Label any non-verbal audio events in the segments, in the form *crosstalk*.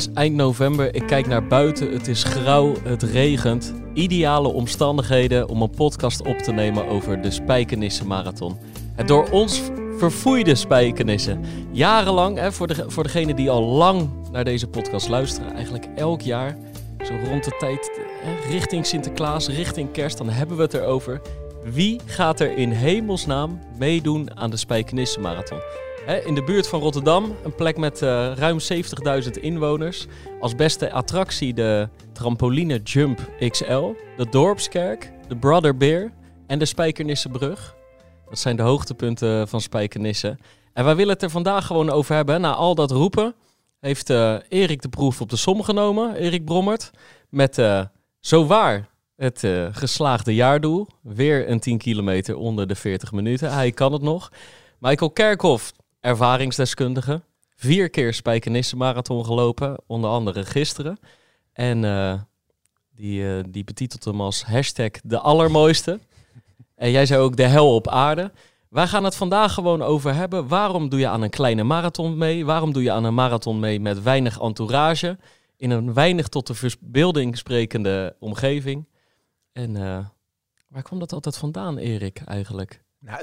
is eind november, ik kijk naar buiten, het is grauw, het regent. Ideale omstandigheden om een podcast op te nemen over de Spijkenisse Marathon. Het door ons verfoeide Spijkenissen. Jarenlang, hè, voor, de, voor degenen die al lang naar deze podcast luisteren, eigenlijk elk jaar, zo rond de tijd hè, richting Sinterklaas, richting kerst, dan hebben we het erover. Wie gaat er in hemelsnaam meedoen aan de Spijkenisse Marathon? In de buurt van Rotterdam, een plek met eh, ruim 70.000 inwoners. Als beste attractie de trampoline Jump XL, de Dorpskerk, de Brother Bear en de Spijkernissenbrug. Dat zijn de hoogtepunten van Spijkenisse. En wij willen het er vandaag gewoon over hebben. Na al dat roepen heeft eh, Erik de proef op de som genomen, Erik Brommert. Met uh, zowaar het uh, geslaagde jaardoel. Weer een 10 kilometer onder de 40 minuten. Hij kan het nog. Michael Kerkhoff, ervaringsdeskundige. Vier keer Spijkenisse Marathon gelopen, onder andere gisteren. En uh, die, uh, die betitelt hem als hashtag de allermooiste. en jij zei ook de hel op aarde. Wij gaan het vandaag gewoon over hebben. Waarom doe je aan een kleine marathon mee? Waarom doe je aan een marathon mee met weinig entourage? In een weinig tot de verbeelding sprekende omgeving. En uh, waar kwam dat altijd vandaan, Erik, eigenlijk? Nou,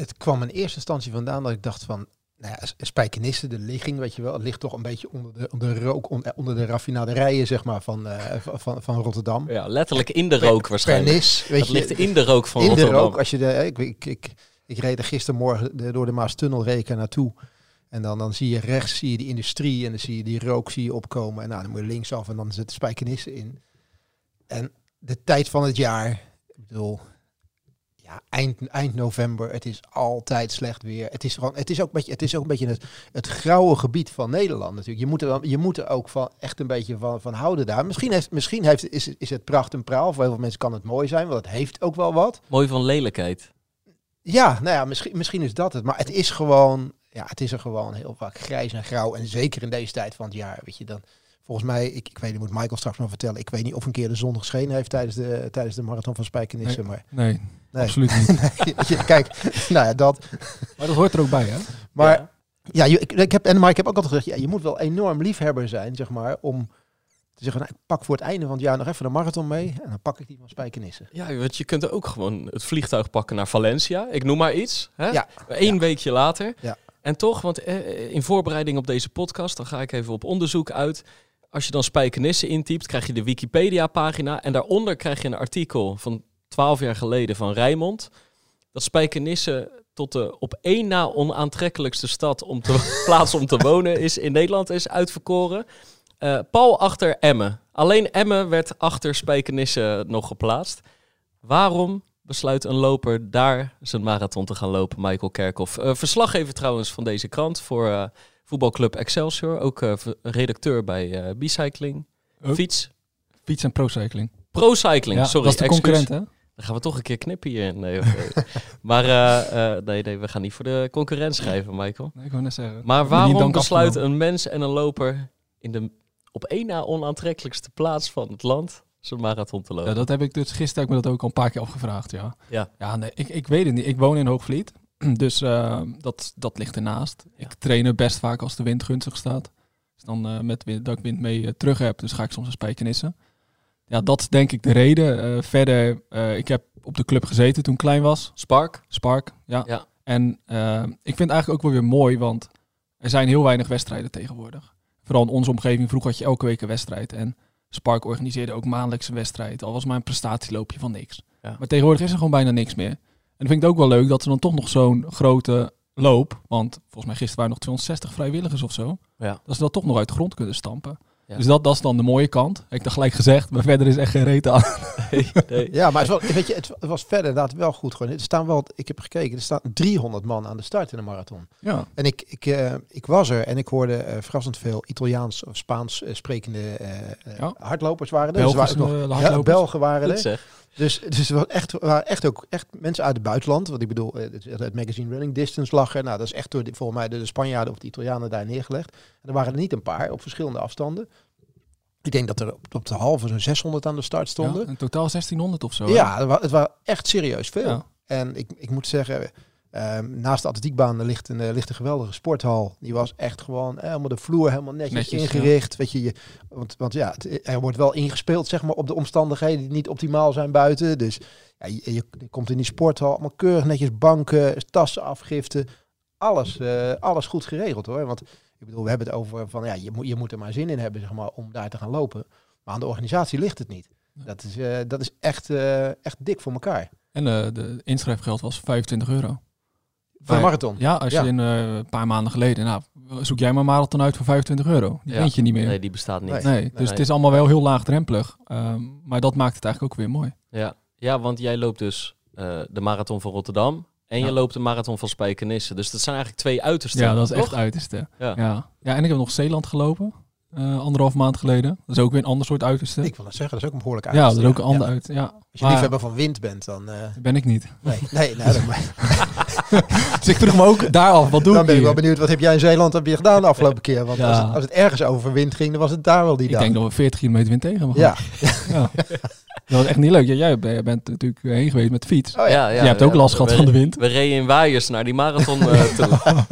het kwam in eerste instantie vandaan dat ik dacht van, nou ja, Spijkenisse, de ligging, weet je wel, het ligt toch een beetje onder de, onder de rook, onder de raffinaderijen, zeg maar, van, uh, van, van Rotterdam. Ja, letterlijk in de rook per, waarschijnlijk. Pernis, weet dat je, ligt in de rook van in Rotterdam. de rook, als je de, ik, ik, ik, ik reed er gistermorgen de, door de Maastunnelreken naartoe. En dan, dan zie je rechts zie je die industrie en dan zie je die rook zie je opkomen. En nou, dan moet je linksaf en dan zit Spijkenisse in. En de tijd van het jaar, ik bedoel, ja, eind, eind november, het is altijd slecht weer. Het is, gewoon, het is ook een beetje het, is ook een beetje het, het grauwe gebied van Nederland natuurlijk. Je moet er, dan, je moet er ook van, echt een beetje van, van houden daar. Misschien, heeft, misschien heeft, is, is het pracht en praal. Voor heel veel mensen kan het mooi zijn, want het heeft ook wel wat. Mooi van lelijkheid. Ja, nou ja, misschien, misschien is dat het. Maar het is gewoon, ja, het is er gewoon heel vaak grijs en grauw. En zeker in deze tijd van het jaar, weet je, dan... Volgens mij, ik, ik weet niet, moet Michael straks nog vertellen. Ik weet niet of een keer de zon geschenen heeft tijdens de, tijdens de marathon van Spijkenisse. Nee, maar nee, Nee. absoluut *laughs* niet. nee, kijk, nou ja, dat. Maar dat hoort er ook bij, hè? Maar Ja. ja, je, ik, ik heb, en maar ik heb ook altijd gezegd, ja, je moet wel enorm liefhebber zijn, zeg maar, om te zeggen, nou, ik pak voor het einde van het jaar nog even de marathon mee en dan pak ik die van Spijkenisse. Ja, want je kunt ook gewoon het vliegtuig pakken naar Valencia. Ik noem maar iets. Hè? Ja. Eén Ja. weekje later. Ja. En toch, want eh, in voorbereiding op deze podcast, dan ga ik even op onderzoek uit. Als je dan Spijkenisse intypt, krijg je de Wikipedia-pagina. En daaronder krijg je een artikel van 12 jaar geleden van Rijmond. Dat Spijkenisse tot de op één na onaantrekkelijkste stad om te *laughs* plaats om te wonen is in Nederland is uitverkoren. Eh Paul achter Emmen. Alleen Emmen werd achter Spijkenisse nog geplaatst. Waarom besluit een loper daar zijn marathon te gaan lopen, Michael Kerkhoff? Eh, verslaggever trouwens van deze krant voor eh, voetbalclub Excelsior. Ook eh, redacteur bij eh Bicycling. Fiets. Fiets en pro-cycling. Pro-cycling, Ja, sorry. dat is de concurrent, hè? Dan gaan we toch een keer knippen hier. Nee, oké. *laughs* maar eh, nee, nee, we gaan niet voor de concurrent schrijven, Michael. Nee, ik wou net zeggen. Maar waarom afgenomen. een mens en een loper in de op één na onaantrekkelijkste plaats van het land zijn marathon te lopen? Ja, dat heb ik dus gisteren heb ik me dat ook al een paar keer afgevraagd, ja. Ja. Ja, nee, ik, ik weet het niet. Ik woon in Hoogvliet, *clears throat* dus eh, dat, dat ligt ernaast. Ja. Ik train er best vaak als de wind gunstig staat. Dus dan eh, met wind, dat ik wind mee eh, terug heb, dus ga ik soms een spijkenissen. Ja, dat is denk ik de reden. Eh, verder, ik heb op de club gezeten toen ik klein was. Spark? Spark, ja. Ja. En eh, ik vind het eigenlijk ook wel weer mooi, want er zijn heel weinig wedstrijden tegenwoordig. Vooral in onze omgeving. Vroeger had je elke week een wedstrijd. En Spark organiseerde ook maandelijks een wedstrijd. Al was maar een prestatieloopje van niks. Ja. Maar tegenwoordig is er gewoon bijna niks meer. En vind ik het ook wel leuk dat ze dan toch nog zo'n grote loop. Want volgens mij gisteren waren nog 260 vrijwilligers of zo. Ja. Dat ze dat toch nog uit de grond kunnen stampen. Ja. Dus dat, dat is dan de mooie kant. Heb ik dan gelijk gezegd, maar verder is echt geen reet aan. *laughs* Nee, nee. Ja, maar het was, weet je, het, was verder inderdaad wel goed. Gewoon. Er staan wel, ik heb gekeken, er staan 300 man aan de start in de marathon. Ja, En ik, ik, eh, ik was er en ik hoorde eh, verrassend veel Italiaans of Spaans eh, sprekende eh, eh, Ja. hardlopers waren er. Dus waren ook eh, nog- hardlopers. Ja, Belgen waren er. Dus, dus was echt, waren echt ook echt mensen uit het buitenland. Want ik bedoel, eh, het, het magazine Running Distance lag er. Nou, dat is echt door de, volgens mij de Spanjaarden of de Italianen daar neergelegd. En er waren er niet een paar op verschillende afstanden. Ik denk dat er op, op de halve zo'n 600 aan de start stonden. ja, in totaal 1600 of zo. hè? Ja, het wa- het waren echt serieus veel. Ja. En ik, ik moet zeggen, ehm, naast de atletiekbaan ligt een, eh, ligt een geweldige sporthal. Die was echt gewoon helemaal de vloer helemaal netjes, Netjes, ingericht. Weet je, je, want, want ja, het- er wordt wel ingespeeld zeg maar, op de omstandigheden die niet optimaal zijn buiten. Dus ja, je, je, je komt in die sporthal, allemaal keurig netjes banken, tassen afgiften. Alles, eh, alles goed geregeld hoor. Want ik bedoel, we hebben het over van ja, je moet, je moet er maar zin in hebben zeg maar, om daar te gaan lopen. Maar aan de organisatie ligt het niet. Dat is, eh, dat is echt, eh, echt dik voor elkaar. En eh, de inschrijfgeld was 25 euro. Voor de marathon. Ja, als Ja. je in, eh, een paar maanden geleden, nou, zoek jij maar een marathon uit voor 25 euro. Die Ja. vind je niet meer. Nee, die bestaat niet. Nee. dus het is allemaal wel heel laagdrempelig. Ehm, maar dat maakt het eigenlijk ook weer mooi. Ja. ja, want jij loopt dus eh, de marathon van Rotterdam en je loopt de marathon van Spijkenisse. Dus dat zijn eigenlijk twee uitersten. Ja, dat is echt uiterste. Ja. Ja. ja, en ik heb nog Zeeland gelopen, eh, anderhalf maand geleden. Dat is ook weer een ander soort uiterste. Ik wil dat zeggen, dat is ook een behoorlijk ja, dat is ook een ander Ja. uit. Ja. Als je Maar- liefhebber van wind bent, dan... eh, Dat ben ik niet. nee, nee, nee dan, Dus *laughs* ik vroeg me ook daar af, wat doe dan ik ben ik wel benieuwd, wat heb jij in Zeeland heb je gedaan de afgelopen keer? Want Ja. als, het, als het ergens over wind ging, dan was het daar wel die Ik dag. denk dat we 40 kilometer wind tegen hebben ja. gehad. Ja. Dat was echt niet leuk. Ja, jij bent, natuurlijk heen geweest met de fiets. Oh, ja. Jij hebt ook last gehad van de wind. We reden in waaiers naar die marathon eh, toe. *laughs*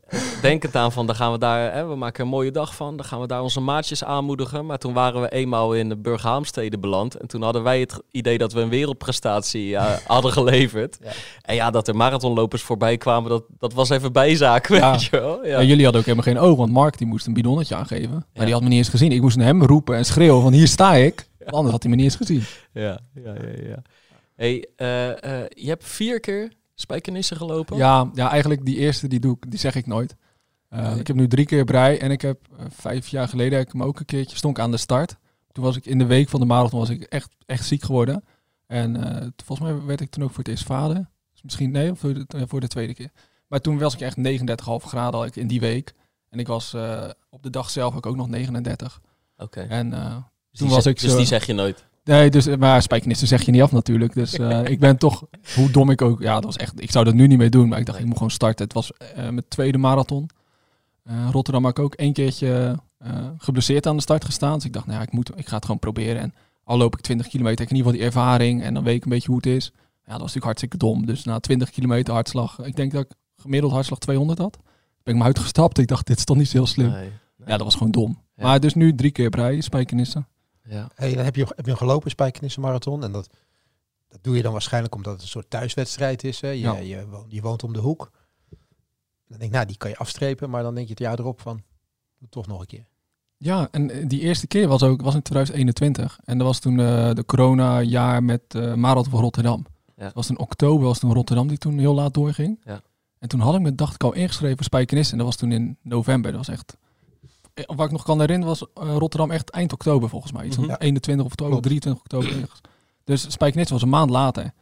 *laughs* Denk het aan van, dan gaan we daar, hè, we maken een mooie dag van. Dan gaan we daar onze maatjes aanmoedigen. Maar toen waren we eenmaal in de Burghaamstede beland. En toen hadden wij het idee dat we een wereldprestatie eh, *laughs* hadden geleverd. Ja. En ja, dat er marathonlopers voorbij kwamen, dat, dat was even bijzaak, Ja. weet je wel. Ja. Jullie hadden ook helemaal geen oog, want Mark die moest een bidonnetje aangeven. Maar die had me niet eens gezien. Ik moest naar hem roepen en schreeuwen van hier sta ik. *laughs* Anders had hij me niet eens gezien. Ja, ja, ja. ja. Hey, eh, eh, je hebt vier keer Spijkenisse gelopen? Ja, ja, eigenlijk die eerste die doe ik, die zeg ik nooit. Uh, Nee. Ik heb nu drie keer brei en ik heb uh, vijf jaar geleden heb ik hem ook een keertje stond ik aan de start. Toen was ik in de week van de marathon was ik echt, echt ziek geworden. En uh, volgens mij werd ik toen ook voor het eerst vader. Dus misschien nee, of voor de, voor de tweede keer. Maar toen was ik echt 39,5 graden al in die week. En ik was op de dag zelf ook nog 39. Oké. Okay. En dus toen was ik Dus zo, die zeg je nooit? Nee, dus, maar spijkenissen zeg je niet af natuurlijk. Dus uh, ik ben toch, hoe dom ik ook, ja, dat was echt, ik zou dat nu niet meer doen. Maar ik dacht, ik moet gewoon starten. Het was uh, mijn tweede marathon. Uh, Rotterdam heb ik ook één keertje geblesseerd aan de start gestaan. Dus ik dacht, nou ja, ik, moet, ik ga het gewoon proberen. En al loop ik 20 kilometer, heb ik in ieder geval die ervaring. En dan weet ik een beetje hoe het is. Ja, dat was natuurlijk hartstikke dom. Dus na 20 kilometer hartslag, ik denk dat ik gemiddeld hartslag 200 had. Ben ik me uitgestapt. Ik dacht, dit is toch niet zo heel slim. Nee, nee. Ja, dat was gewoon dom. Ja. Maar dus nu drie keer brei, spijkenissen. Ja. Hey, dan heb je, heb je een gelopen spijkenissen marathon. En dat, dat doe je dan waarschijnlijk omdat het een soort thuiswedstrijd is. Hè? Je, ja. je, woont, je woont om de hoek. Dan denk ik, nou, die kan je afstrepen. Maar dan denk je het jaar erop van, toch nog een keer. Ja, en die eerste keer was ook was in 2021. En dat was toen uh, de corona-jaar met uh, Marathon van Rotterdam. Ja. Dat was in oktober, was toen Rotterdam die toen heel laat doorging. Ja. En toen had ik me, dacht ik al, ingeschreven voor Spijkenis. En dat was toen in november. Dat was echt... Wat ik nog kan herinneren was uh, Rotterdam echt eind oktober volgens mij. Iets van 21 of 12, 23 oktober. ergens. Dus Spijkenis was een maand later.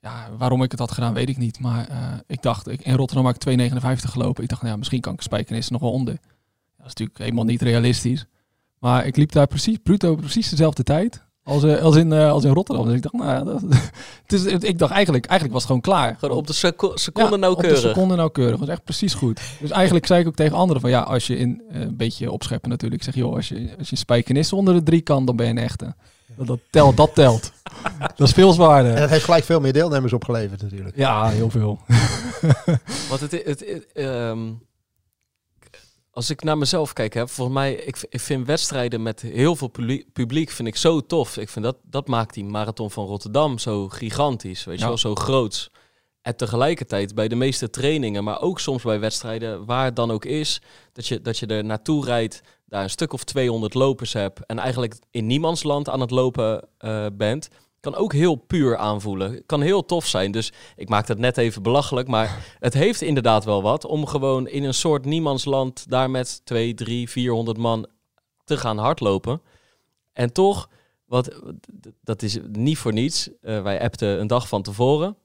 Ja, waarom ik het had gedaan, weet ik niet. Maar uh, ik dacht, ik, in Rotterdam had ik 2,59 gelopen. Ik dacht, nou ja, misschien kan ik Spijkenis nog wel onder. Dat is natuurlijk helemaal niet realistisch. Maar ik liep daar precies, bruto, precies dezelfde tijd als, uh, als, in, uh, als in Rotterdam. Dus ik dacht, nou dat, *laughs* het is, ik dacht eigenlijk, eigenlijk was het gewoon klaar. Gewoon op de seco seconde ja, nauwkeurig. op de seconde nauwkeurig. Dat was echt precies goed. Dus eigenlijk zei ik ook tegen anderen van, ja, als je in, uh, een beetje opscheppen natuurlijk. Ik zeg, joh, als je, als je spijkenis onder de drie kan, dan ben je een echte. Dat, dat telt, dat telt. *laughs* dat is veel zwaarder. En dat heeft gelijk veel meer deelnemers opgeleverd natuurlijk. Ja, heel veel. Want het, het, het um, als ik naar mezelf kijk, hè, volgens mij, ik, ik vind wedstrijden met heel veel publiek, vind ik zo tof. Ik vind dat, dat maakt die marathon van Rotterdam zo gigantisch, weet je ja. wel, zo groots. En tegelijkertijd bij de meeste trainingen, maar ook soms bij wedstrijden, waar het dan ook is, dat je, dat je er naartoe rijdt, daar een stuk of 200 lopers hebt en eigenlijk in niemands land aan het lopen uh, bent, kan ook heel puur aanvoelen. Kan heel tof zijn. Dus ik maak dat net even belachelijk. Maar *laughs* het heeft inderdaad wel wat om gewoon in een soort niemandsland daar met 2, 3, 400 man te gaan hardlopen. En toch, wat, dat is niet voor niets. Eh, wij appten een dag van tevoren.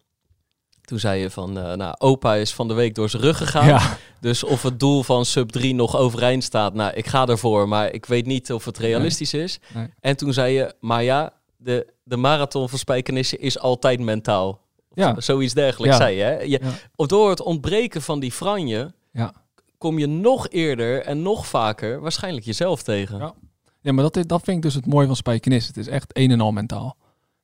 Toen zei je van, eh, nou, opa is van de week door zijn rug gegaan. Ja, Dus of het doel van sub 3 nog overeind staat, nou, ik ga ervoor, maar ik weet niet of het realistisch is. Nee. En toen zei je, maar ja, de, de marathon van Spijkenisse is altijd mentaal. Ja. Zoiets dergelijks Ja. zei je. Hè? je Ja. of Door het ontbreken van die franje Ja. kom je nog eerder en nog vaker waarschijnlijk jezelf tegen. Ja. ja maar dat, dat vind ik dus het mooie van Spijkenis. Het is echt een en al mentaal.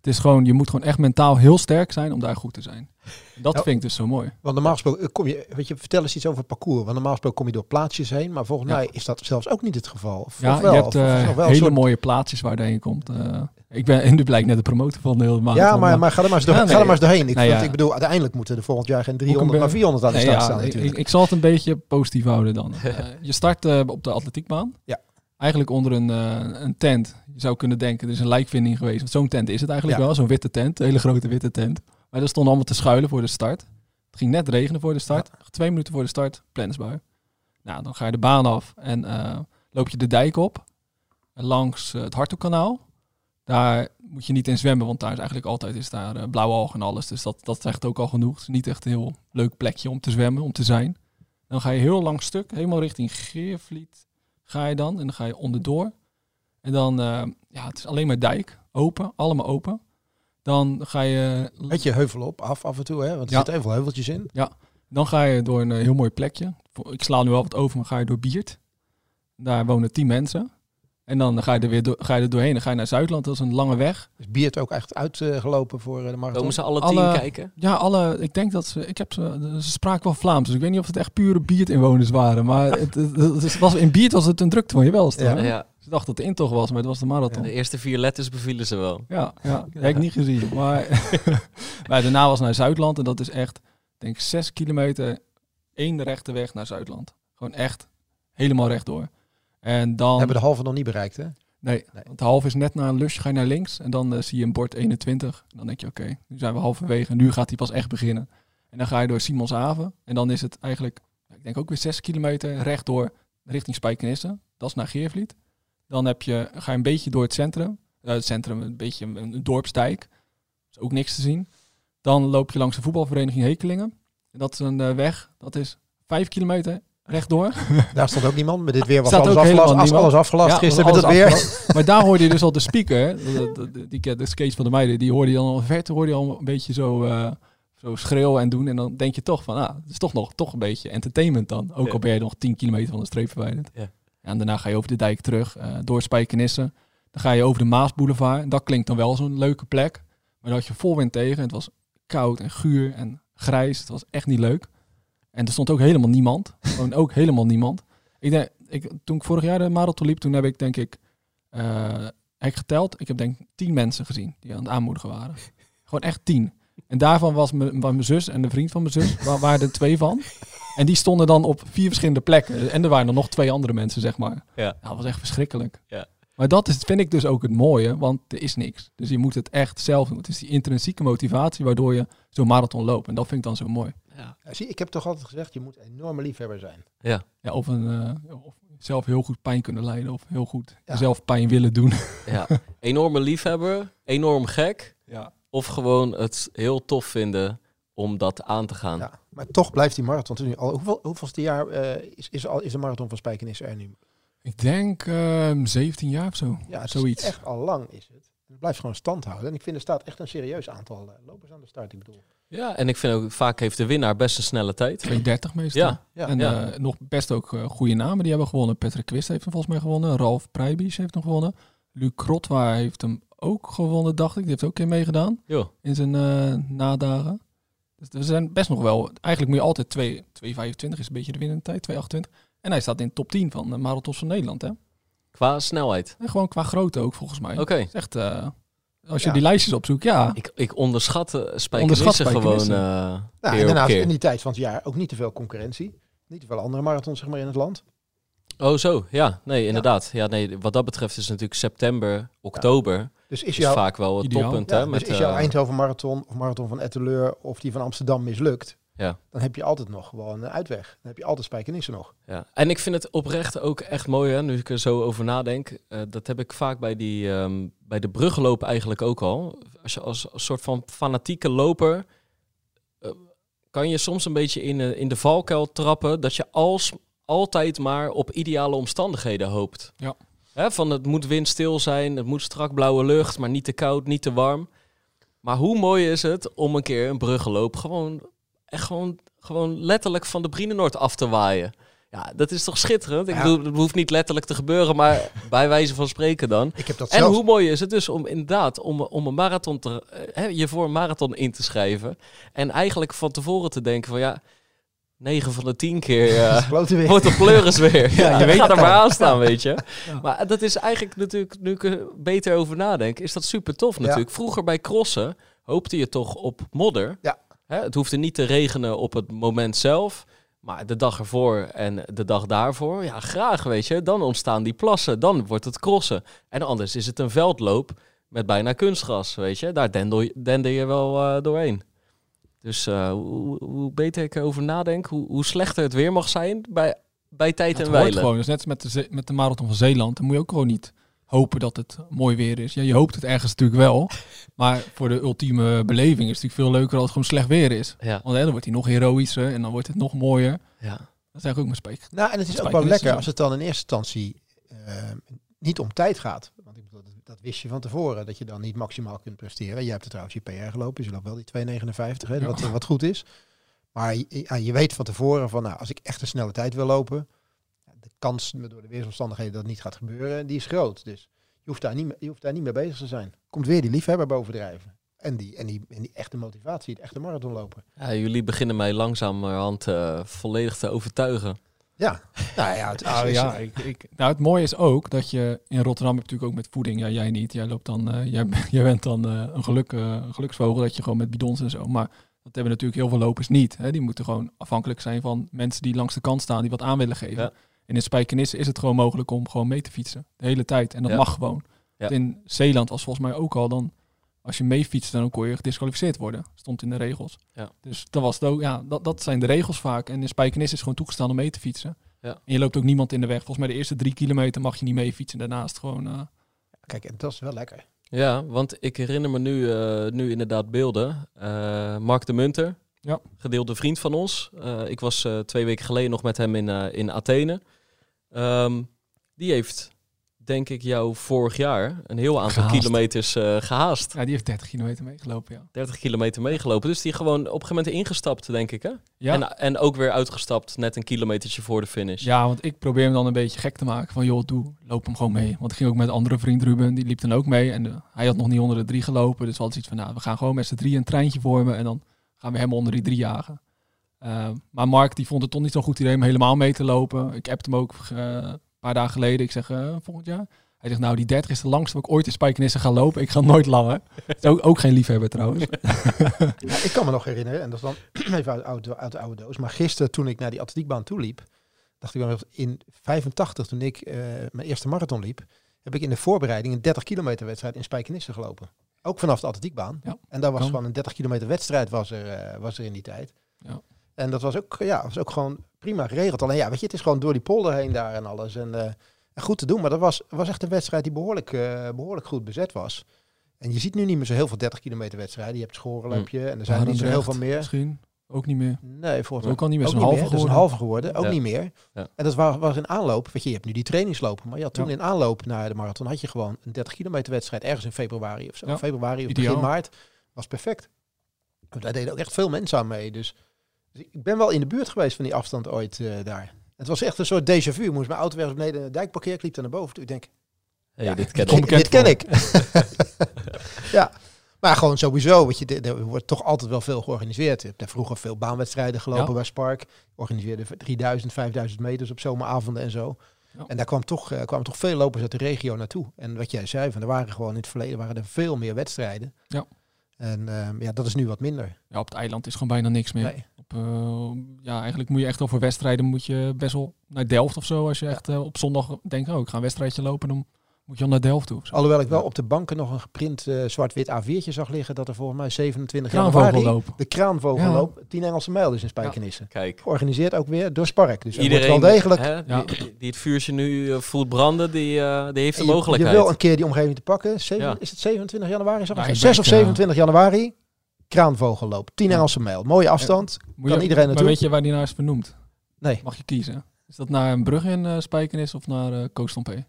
Het is gewoon, je moet gewoon echt mentaal heel sterk zijn om daar goed te zijn. Dat Ja. vind ik dus zo mooi. Want normaal gesproken kom je, weet je, vertel eens iets over het parcours. Want normaal gesproken kom je door plaatsjes heen, maar volgens Ja. mij is dat zelfs ook niet het geval. Of, Ja, of wel, je hebt eh, wel hele soort- mooie plaatsjes waar je heen komt. Eh, ik ben en *laughs* nu blijkt net de promotor van de hele maand. Ja, maar, maar ga er maar eens, door, Ja, ga er maar eens doorheen. Ik, Nou vind- ja. ik bedoel, uiteindelijk moeten er volgend jaar geen 300, Ook een maar be- 400 aan de Nee, start staan ik, ik, ik zal het een beetje positief houden dan. Eh, je start eh, op de atletiekbaan. Ja. Eigenlijk onder een, eh, een tent. Je zou kunnen denken, er is een lijkvinding geweest. Want zo'n tent is het eigenlijk Ja. wel. Zo'n witte tent. Een hele grote witte tent. Maar er stonden allemaal te schuilen voor de start. Het ging net regenen voor de start. Twee minuten voor de start, plannersbui. Nou, dan ga je de baan af en eh, loop je de dijk op. Langs eh, het Harthoekkanaal. Daar moet je niet in zwemmen, want daar is eigenlijk altijd is daar blauwe algen en alles. Dus dat, dat zegt ook al genoeg. Het is niet echt een heel leuk plekje om te zwemmen, om te zijn. Dan ga je heel lang stuk, helemaal richting Geervliet ga je dan. En dan ga je onderdoor. En dan, eh, ja, het is alleen maar dijk. Open, allemaal open. Dan ga je, Beetje heuvel op, af af en toe, hè? want er Ja. zitten heel veel heuveltjes in. dan ga je door een eh, heel mooi plekje. Ik sla nu wel wat over, maar ga je door Biert. Daar wonen tien mensen. En dan ga je er weer door, ga je er doorheen. Dan ga je naar Zuidland, dat is een lange weg. Is Biert ook echt uitgelopen voor eh, de marathon? Komen ze alle tien Alle- kijken? Ja, alle, ik denk dat ze, ik heb ze, ze spraken wel Vlaams, dus ik weet niet of het echt pure Biert-inwoners waren. Maar *laughs* het, het, het was, in Biert was het een drukte van je wel. Ja. Ja. Ze dachten dat het de intocht was, maar het was de marathon. De eerste vier letters bevielen ze wel. Ja, ja, heb ik niet gezien. Maar, *laughs* maar daarna was naar Zuidland en dat is echt, denk ik, zes kilometer één rechte weg naar Zuidland. Gewoon echt helemaal rechtdoor. En dan, Hebben de halve nog niet bereikt, hè? nee, Nee. want de half is net na een lusje, ga je naar links en dan eh, zie je een bord 21. Dan denk je, oké, nu zijn we halverwege en nu gaat hij pas echt beginnen. En dan ga je door Simonshaven en dan is het eigenlijk, ik denk ook weer zes kilometer rechtdoor richting Spijkenisse. Dat is naar Geervliet. Dan heb je, ga je een beetje door het centrum. Eh, het centrum, een beetje een, een dorpsdijk. is ook niks te zien. Dan loop je langs de voetbalvereniging Hekelingen. En dat is een eh, weg, dat is vijf kilometer rechtdoor. *laughs* Daar stond ook niemand. Met dit weer was alles afgelast, als alles afgelast Ja, gisteren met het weer. afgelast. Maar daar hoorde je dus al de speaker, de, de, de, die, de skates van de meiden, die hoorde je dan al verte, hoorde je al een beetje zo, eh, zo schreeuwen en doen. En dan denk je toch van, ah, het is toch nog toch een beetje entertainment dan. Ook Ja. al ben je nog 10 kilometer van de streep verwijderd. Ja. en daarna ga je over de dijk terug, eh, door Spijkenisse. Dan ga je over de Maasboulevard. Dat klinkt dan wel zo'n leuke plek. Maar dan had je vol wind tegen. Het was koud en guur en grijs. Het was echt niet leuk. En er stond ook helemaal niemand. Gewoon ook helemaal niemand. Ik denk, ik, toen ik vorig jaar de marathon liep, toen heb ik denk ik, heb ik geteld. Ik heb denk ik tien mensen gezien die aan het aanmoedigen waren. Gewoon echt tien. En daarvan was mijn, was mijn zus en de vriend van mijn zus, waar, waren er twee van. En die stonden dan op vier verschillende plekken. En er waren er nog twee andere mensen, zeg maar. Ja. dat was echt verschrikkelijk. Ja. Maar dat is, vind ik dus ook het mooie, want er is niks. Dus je moet het echt zelf doen. Het is die intrinsieke motivatie waardoor je zo'n marathon loopt. En dat vind ik dan zo mooi. Ja. Ja, zie, ik heb toch altijd gezegd, je moet een enorme liefhebber zijn. Ja, of, een, eh, of zelf heel goed pijn kunnen leiden. Of heel goed Ja. jezelf pijn willen doen. *laughs* ja. Enorme liefhebber, enorm gek. Ja. Of gewoon het heel tof vinden om dat aan te gaan. Ja. Maar toch blijft die marathon nu al. Hoeveel, hoeveelste jaar eh, is, is, al, is de marathon van Spijkenisse er nu? Ik denk ehm 17 jaar of zo. Ja, het Zoiets. Is echt al lang is het. Het blijft gewoon stand houden. En ik vind er staat echt een serieus aantal eh, lopers aan de start. Ik bedoel. Ja, en ik vind ook vaak heeft de winnaar best een snelle tijd. 230 meestal. Ja, Ja. En ja. eh, nog best ook eh, goede namen die hebben gewonnen. Patrick Quist heeft hem volgens mij gewonnen. Ralf Prijbies heeft hem gewonnen. Luc Krotwaar heeft hem ook gewonnen, dacht ik. Die heeft ook een keer meegedaan in zijn eh, nadagen. Dus er zijn best nog wel... Eigenlijk moet je altijd 2 2,25 is een beetje de winnende tijd. 2,28. En hij staat in de top 10 van de marathons van Nederland. Hè? Qua snelheid. En gewoon qua grootte ook, volgens mij. Oké. Is echt... eh, als je Ja. die lijstjes opzoekt, ja. Ik, ik onderschat uh, Onderschat Spijkenisse gewoon Spijkenisse. eh Nou, en keer op daarnaast keer. in die tijd van het jaar ook niet te veel concurrentie. Niet te veel andere marathons zeg maar, in het land. Oh zo, ja. Nee, inderdaad. Ja. nee, wat dat betreft is natuurlijk september, oktober... Dus is is jouw, vaak wel het Ideaal. toppunt. ja, hè, dus met, is jouw eh, Eindhoven marathon of marathon van Etteleur of die van Amsterdam mislukt. Ja. dan heb je altijd nog gewoon een uitweg. Dan heb je altijd Spijkenissen nog. Ja, en ik vind het oprecht ook echt mooi, hè, nu ik er zo over nadenk. Eh, dat heb ik vaak bij, die, ehm, bij de bruggenloop eigenlijk ook al. Als je als, als soort van fanatieke loper... eh, kan je soms een beetje in, eh, in de valkuil trappen... dat je als, altijd maar op ideale omstandigheden hoopt. Ja. Hè, van het moet windstil zijn, het moet strak blauwe lucht... maar niet te koud, niet te warm. Maar hoe mooi is het om een keer een bruggenloop gewoon echt gewoon, gewoon letterlijk van de Brienenoord af te waaien. Ja, dat is toch schitterend? Ik Ja. bedoel, het hoeft niet letterlijk te gebeuren, maar *laughs* bij wijze van spreken dan. Ik heb dat En zelf. hoe mooi is het dus om inderdaad om, om een marathon te, eh, hè, je voor een marathon in te schrijven. En eigenlijk van tevoren te denken van ja, 9 van de 10 keer *laughs* eh, wordt de pleuris weer. *laughs* Ja, ja, je weet Ga het er maar aan staan, weet je. Ja. Maar dat is eigenlijk natuurlijk, nu ik er beter over nadenk, is dat super tof natuurlijk. Vroeger bij crossen hoopte je toch op modder. Ja. Hè, het hoefde niet te regenen op het moment zelf. Maar de dag ervoor en de dag daarvoor, ja, graag, weet je. Dan ontstaan die plassen, dan wordt het crossen. En anders is het een veldloop met bijna kunstgras, weet je. Daar dendel je, dender je wel eh, doorheen. Dus eh, hoe, hoe beter ik erover nadenk, hoe, hoe slechter het weer mag zijn bij, bij tijd Het en wijlen. gewoon. Dus net als met de, met de marathon van Zeeland. Dan moet je ook gewoon niet hopen dat het mooi weer is. Ja, je hoopt het ergens natuurlijk wel. Maar voor de ultieme beleving is het natuurlijk veel leuker als het gewoon slecht weer is. Ja, Want hè, dan wordt hij nog heroïscher en dan wordt het nog mooier. ja. Dat is eigenlijk ook mijn spreek. Nou, en het is ook wel lekker als het dan in eerste instantie eh, niet om tijd gaat. Want ik bedoel, dat, dat wist je van tevoren, dat je dan niet maximaal kunt presteren. Je hebt er trouwens je PR gelopen, dus je loopt wel die 2,59, hè, Ja. wat, wat goed is. Maar je, ja, je weet van tevoren van, nou, als ik echt een snelle tijd wil lopen, kans door de weersomstandigheden dat het niet gaat gebeuren, die is groot. Dus je hoeft daar niet, mee- je hoeft daar niet mee bezig te zijn. Komt weer die liefhebber bovendrijven. En die, en, die, en die echte motivatie, het echte marathonlopen. Ja, jullie beginnen mij langzamerhand eh volledig te overtuigen. Ja, nou ja, het is, Nou ja, ik, ik, nou, het mooie is ook dat je in Rotterdam hebt natuurlijk ook met voeding. Ja, jij niet. Jij loopt dan, eh, jij, *laughs* jij bent dan eh, een, geluk, een geluksvogel dat je gewoon met bidons en zo. Maar dat hebben natuurlijk heel veel lopers niet. Hè. Die moeten gewoon afhankelijk zijn van mensen die langs de kant staan die wat aan willen geven. Ja. En in Spijkenisse is het gewoon mogelijk om gewoon mee te fietsen. De hele tijd. En dat Ja. mag gewoon. Ja. In Zeeland was volgens mij ook al dan, als je mee fietst, dan kon je gedisqualificeerd worden. Stond in de regels. Ja. Dus dat was het ook, ja, dat, dat zijn de regels vaak. En in Spijkenisse is gewoon toegestaan om mee te fietsen. Ja. En je loopt ook niemand in de weg. Volgens mij de eerste drie kilometer mag je niet mee fietsen. Daarnaast gewoon... eh, Kijk, en dat is wel lekker. Ja, want ik herinner me nu, eh, nu inderdaad beelden. Eh, Mark de Munter, Ja. gedeelde vriend van ons. Eh, ik was eh, twee weken geleden nog met hem in, eh, in Athene. Ehm, die heeft, denk ik, jou vorig jaar een heel aantal Gehaast. kilometers eh, gehaast. ja, die heeft 30 kilometer meegelopen, ja. 30 kilometer meegelopen. Dus die gewoon op een gegeven moment ingestapt, denk ik. Hè? Ja, En, en ook weer uitgestapt, net een kilometertje voor de finish. ja, want ik probeer hem dan een beetje gek te maken. Van joh, doe, loop hem gewoon mee. Want ik ging ook met een andere vriend Ruben, die liep dan ook mee. En eh, hij had nog niet onder de drie gelopen. Dus we hadden iets van, nou, we gaan gewoon met z'n drie een treintje vormen. En dan gaan we hem onder die drie jagen. Eh, maar Mark die vond het toch niet zo'n goed idee om helemaal mee te lopen. Ik appte hem ook eh, een paar dagen geleden. Ik zeg, eh, volgend jaar? Hij zegt, nou, die 30 is de langste wat ik ooit in Spijkenisse ga lopen. Ik ga nooit langer. Het is ook, ook geen liefhebber trouwens. *laughs* Ja, ik kan me nog herinneren, en dat is dan *clears throat* even uit, uit, uit de oude doos. Maar gisteren toen ik naar die atletiekbaan toe liep, dacht ik wel, in 85 toen ik eh, mijn eerste marathon liep, heb ik in de voorbereiding een 30 kilometer wedstrijd in Spijkenisse gelopen. Ook vanaf de atletiekbaan. Ja, en daar was kan. gewoon een 30 kilometer wedstrijd was er, was er in die tijd. Ja. En dat was ook, ja, was ook gewoon prima geregeld. Alleen ja, weet je, het is gewoon door die polder heen daar en alles. En, eh, en goed te doen, maar dat was, was echt een wedstrijd die behoorlijk, eh, behoorlijk goed bezet was. En je ziet nu niet meer zo heel veel 30 kilometer wedstrijden. Je hebt je en er zijn er niet zo heel veel meer. Misschien ook niet meer. Nee, volgens Ook al niet meer ook halve is een geworden. halve geworden, ook Ja. niet meer. Ja. En dat was, was in aanloop. Weet je, je hebt nu die trainingslopen, maar ja, toen Ja. in aanloop naar de marathon had je gewoon een 30 kilometer wedstrijd ergens in februari of zo. Ja. Februari of begin maart was perfect. Daar deden ook echt veel mensen aan mee. Dus, dus ik ben wel in de buurt geweest van die afstand ooit eh, daar. Het was echt een soort déjà vu. Ik moest mijn auto weer beneden de dijk parkeren, ik liep daar naar boven. Toen ik denk, Hey, ja, dit ken ik. dit ken ik. *laughs* *laughs* ja, maar gewoon sowieso, weet je, er- wordt toch altijd wel veel georganiseerd. Ik heb vroeger veel baanwedstrijden gelopen Ja. bij Spark. Organiseerde 3000, 5000 meters op zomeravonden en zo. Ja. En daar kwam toch, eh, kwamen toch veel lopers uit de regio naartoe. En wat jij zei, van, er waren gewoon in het verleden waren er veel meer wedstrijden. Ja. En ehm, ja, dat is nu wat minder. Ja, op het eiland is gewoon bijna niks meer. Nee. Op, eh, ja, eigenlijk moet je echt voor wedstrijden moet je best wel naar Delft of zo. Als je echt eh, op zondag denkt, oh, ik ga een wedstrijdje lopen, dan Moet je al naar Delft toe? Alhoewel ik wel op de banken nog een geprint eh, zwart-wit A4'tje zag liggen dat er volgens mij 27 januari Kraanvogelloop. de kraanvogelloop 10 Engelse mijl is in Spijkenisse. Kijk. Georganiseerd ook weer door Spark. Dus er Iedereen wordt wel degelijk. hè, Ja. die, die het vuurtje nu voelt branden, die, die heeft de je, je mogelijkheid. wil een keer die omgeving te pakken. Zeven- Ja. Is het 27 januari? Zag ik Nou, zo? ik 6 of denk, ja. 27 januari. Kraanvogelloop. 10 Ja. Engelse mijl. Mooie afstand. Moet Kan je- iedereen Maar naartoe? weet je waar die nou is vernoemd? Nee. Mag je kiezen. Is dat naar een brug in eh Spijkenis of naar eh Koostompe? *laughs*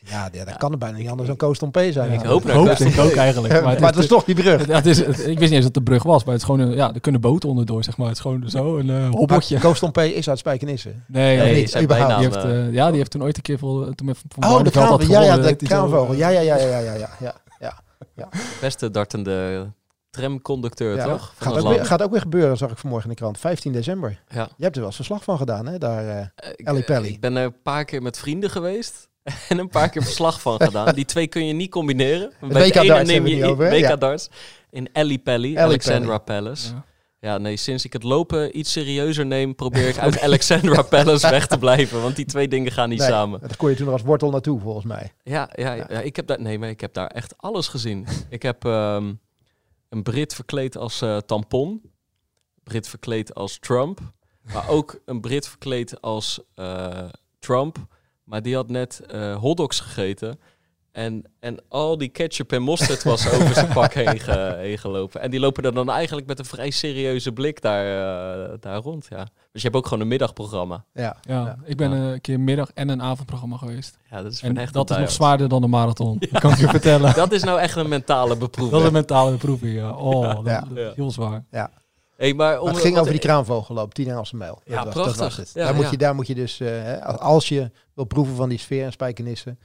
Ja, ja, dat kan er bijna niet anders dan P zijn. Ja, Ik hoop naar hoop Koostompe. ik ook eigenlijk. Maar, *laughs* Maar, het het is toch die brug. Ja, het is, het- ik wist niet eens dat het de brug was, maar het is gewoon een, ja, er kunnen boten onderdoor, zeg maar. Het is gewoon zo een eh hobbeltje. Maar is uit Spijkenisse. Nee, Nee, nee, niet, zijn überhaupt. die heeft, ja, die heeft toen ooit een keer voor, toen met Van Oh, de kraan, ja, ja, de kraanvogel. Ja, ja, ja, ja, ja, ja, ja. beste dartende tramconducteur, Ja. toch? Van Gaat, het ook weer, gaat ook weer gebeuren, zag ik vanmorgen in de krant. 15 december. Ja. Je hebt er wel eens verslag van gedaan, hè? Daar, eh, Eh, ik, Ellie eh. Ik ben er een paar keer met vrienden geweest. *laughs* En een paar keer verslag van gedaan. Die twee kun je niet combineren. Bij WK de ene darts neem je het niet over, hè? WK Ja. darts. In Ellie Pelly, Ellie Alexandra Palace. ja. Ja, nee, sinds ik het lopen iets serieuzer neem, probeer ik uit *laughs* Alexandra Palace weg te blijven. Want die twee dingen gaan niet nee, samen. Dat kon je toen nog als wortel naartoe, volgens mij. Ja, ja, ja. ik heb daar, nee, maar ik heb daar echt alles gezien. ik heb ehm, een Brit verkleed als eh, tampon. Brit verkleed als Trump. Maar ook een Brit verkleed als eh, Trump. Maar die had net eh hotdogs gegeten. En, en al die ketchup en mosterd was over zijn pak *laughs* heen, ge- heen gelopen. En die lopen er dan eigenlijk met een vrij serieuze blik daar, eh, daar rond. Ja. Dus je hebt ook gewoon een middagprogramma. Ja. Ja, ik ben Ja. een keer middag- en een avondprogramma geweest. Ja, dat is En echt dat is nog zwaarder dan de marathon. *laughs* Dat kan ik je vertellen. Dat is nou echt een mentale Dat beproeving. is een mentale beproeving, ja. Oh, dat, Ja. dat is heel zwaar. Hey, maar het ging over die kraanvogelloop, 10 Engelse mijl. Ja, dat was, dat prachtig. was het. Ja, daar, moet ja. je, daar moet je dus, eh, hè, als je wil proeven van die sfeer en spijkenissen,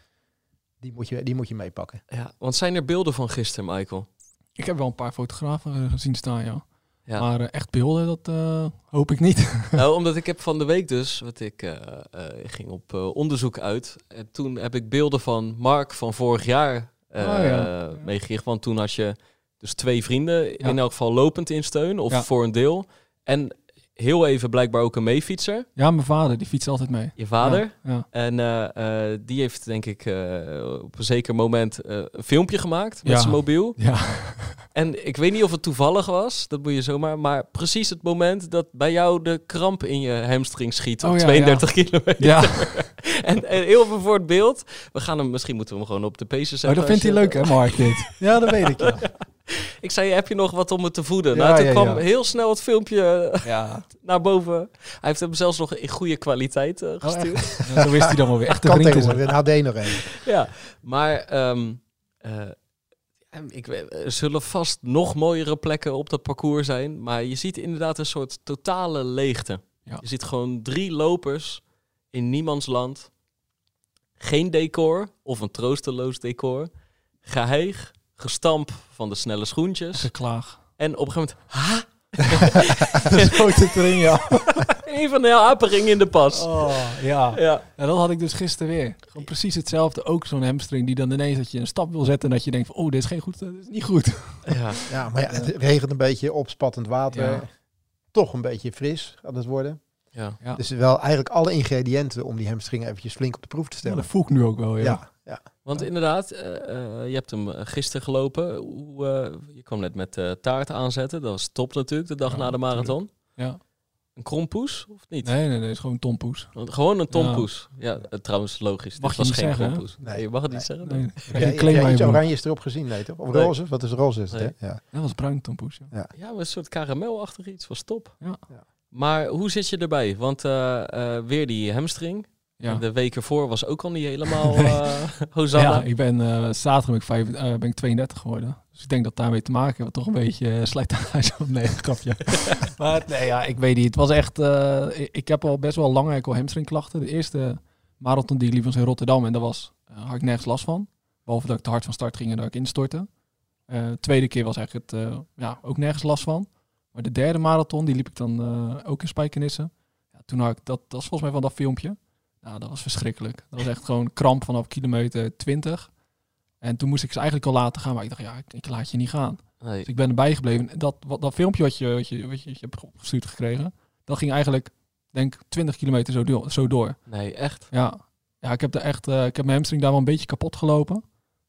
die moet je, die moet je meepakken. Ja, want zijn er beelden van gisteren, Michael? Ik heb wel een paar fotografen eh, gezien staan, ja. Ja. Maar eh, echt beelden, dat eh, hoop ik niet. *laughs* Nou, omdat ik heb van de week dus, wat ik eh, eh, ging op eh, onderzoek uit. En toen heb ik beelden van Mark van vorig jaar eh Oh, ja. meegekregen. Want toen had je dus twee vrienden, Ja. in elk geval lopend in steun, of Ja. voor een deel. En heel even blijkbaar ook een meefietser, Ja, mijn vader, die fietst altijd mee. je vader. Ja, ja. En eh, eh, die heeft denk ik eh, op een zeker moment eh, een filmpje gemaakt met Ja. zijn mobiel. *laughs* Ja. En ik weet niet of het toevallig was, dat moet je zomaar, maar precies het moment dat bij jou de kramp in je hamstring schiet op Oh ja, 32 *laughs* kilometer. ja. *laughs* En, en heel veel voor het beeld. We gaan hem, misschien moeten we hem gewoon op de paces zetten. Oh, dat vindt hij je- leuk, hè, Mark, dit? Ja, dat weet ik, ja. Ik zei, heb je nog wat om het te voeden? Ja, nou, toen ja, kwam ja. heel snel het filmpje Ja, *laughs* naar boven. Hij heeft hem zelfs nog in goede kwaliteit eh, gestuurd. *laughs* ja zo wist hij dan wel weer. Echt te tegenwoordig, zijn. een HD nog een. Ja, maar ehm, eh, en ik, weet- er zullen vast nog mooiere plekken op dat parcours zijn. Maar je ziet inderdaad een soort totale leegte. Ja. Je ziet gewoon drie lopers in niemands land. Geen decor of een troosteloos decor. Geheig, gestamp van de snelle schoentjes. Geklaag. En op een gegeven moment, ha! *laughs* Erin, ja. *laughs* Een van de hapering in de pas. Oh, ja. Ja. Ja, dat had ik dus gisteren weer. Gewoon precies hetzelfde. Ook zo'n hamstring die dan ineens dat je een stap wil zetten en dat je denkt van, oh, dit is geen goed, dit is niet goed. ja. Ja, *laughs* maar ja, het regent een beetje, opspattend water. Ja. Toch een beetje fris gaat het worden. ja. Ja. Dus wel eigenlijk alle ingrediënten om die hamstringen eventjes flink op de proef te Ja, stellen. dat voel ik nu ook wel, ja. Ja. ja. Want inderdaad, eh, eh, je hebt hem eh, gisteren gelopen. Hoe, eh, je kwam net met eh, taart aanzetten. Dat was top natuurlijk, de dag Ja, na de marathon. Ja. Een krompoes, of niet? Nee, nee, nee, het is gewoon tompoes. Want Gewoon een tompoes. Ja, trouwens, logisch. Mag Dit je was niet geen zeggen, krompoes. Nee. Je mag het niet Nee. zeggen. Nee, Nee. Iets broek. oranjes erop gezien, nee toch? Of Nee. roze? Wat is roze is het, hè? Ja. Dat was bruin tompoes, ja. Ja, maar een soort karamelachtig iets. Was top. Ja. Ja. Maar hoe zit je erbij? Want eh, eh, weer die hamstring. Ja. De week ervoor was ook al niet helemaal *laughs* eh Hosanna. Ja, ik ben eh, zaterdag ben ik, vijf, eh, ben ik 32 geworden. Dus ik denk dat daarmee te maken heeft. Toch een beetje uh, slijtage op nee, *laughs* grapje. *laughs* maar nee, ja, ik weet niet. Het was echt... eh, ik, ik heb al best wel lang eigenlijk al hamstringklachten. De eerste marathon die ik liep was in Rotterdam. En daar was, eh, had ik nergens last van. Behalve dat ik te hard van start ging en dat ik instortte. Eh, tweede keer was eigenlijk het, eh, ja, ook nergens last van. Maar de derde marathon, die liep ik dan eh, ook in Spijkenissen. Ja, toen had ik, dat, dat was volgens mij van dat filmpje. Nou, dat was verschrikkelijk. Dat was echt gewoon kramp vanaf kilometer 20. En toen moest ik ze eigenlijk al laten gaan. Maar ik dacht, ja, ik, ik laat je niet gaan. Nee. Dus ik ben erbij gebleven. En Dat, wat, dat filmpje wat je, wat, je, wat je, wat je hebt opgestuurd gekregen, dat ging eigenlijk, denk ik, 20 kilometer zo door. Zo door. nee, echt. Ja. ja, ik heb er echt, eh, ik heb mijn hamstring daar wel een beetje kapot gelopen.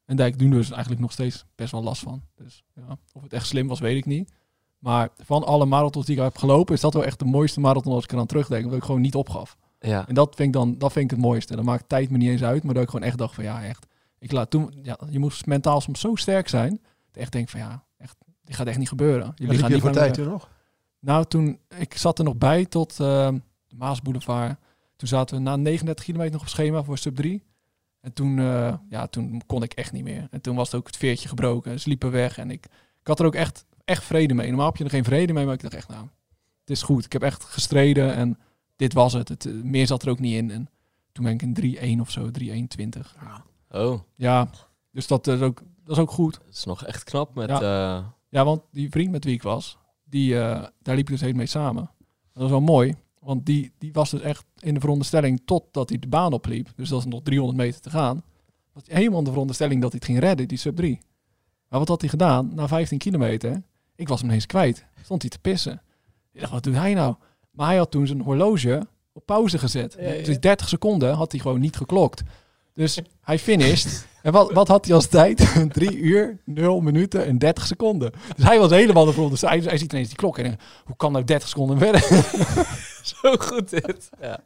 En daar ik nu dus eigenlijk nog steeds best wel last van. Dus ja, of het echt slim was, weet ik niet. Maar van alle marathons die ik heb gelopen, is dat wel echt de mooiste marathon als ik eraan terugdenk. Omdat ik gewoon niet opgaf. Ja. En dat vind ik dan, dat vind ik het mooiste. Dan maakt tijd me niet eens uit, maar dat ik gewoon echt dacht van ja, echt. Ik laat toen, ja, je moest mentaal soms zo sterk zijn. Dat ik echt denk van ja, echt, dit gaat echt niet gebeuren. Jullie liep gaan je niet voor tijd toen nog? Nou, toen, ik zat er nog bij tot eh, de Maasboulevard. Toen zaten we na 39 kilometer nog op schema voor sub 3. En toen, eh, ja, toen kon ik echt niet meer. En toen was het ook het veertje gebroken. Ze liepen weg. En ik, ik had er ook echt, echt vrede mee. Normaal heb je er geen vrede mee, maar ik dacht echt, nou, het is goed. Ik heb echt gestreden en dit was het. het eh, meer zat er ook niet in. En toen ben ik een 3-1 of zo, 3-1-20. Oh, Ja, dus dat is ook, dat is ook goed. dat is nog echt knap met... Ja. eh, Ja, want die vriend met wie ik was, die, eh, daar liep ik dus heel mee samen. Dat was wel mooi, want die, die was dus echt in de veronderstelling totdat hij de baan opliep. Dus dat is nog 300 meter te gaan. Was helemaal in de veronderstelling dat hij het ging redden, die sub 3. Maar wat had hij gedaan? Na 15 kilometer, ik was hem ineens kwijt. Stond hij te pissen. Ik dacht, wat doet hij nou? Maar hij had toen zijn horloge op pauze gezet. Dus 30 seconden had hij gewoon niet geklokt. Dus hij finished. En wat, wat had hij als tijd? *laughs* 3 uur, 0 minuten en 30 seconden. Dus hij was helemaal de veronderstelling. Hij, hij ziet ineens die klok en denkt, hoe kan nou 30 seconden verder? *laughs* zo goed dit. Ja.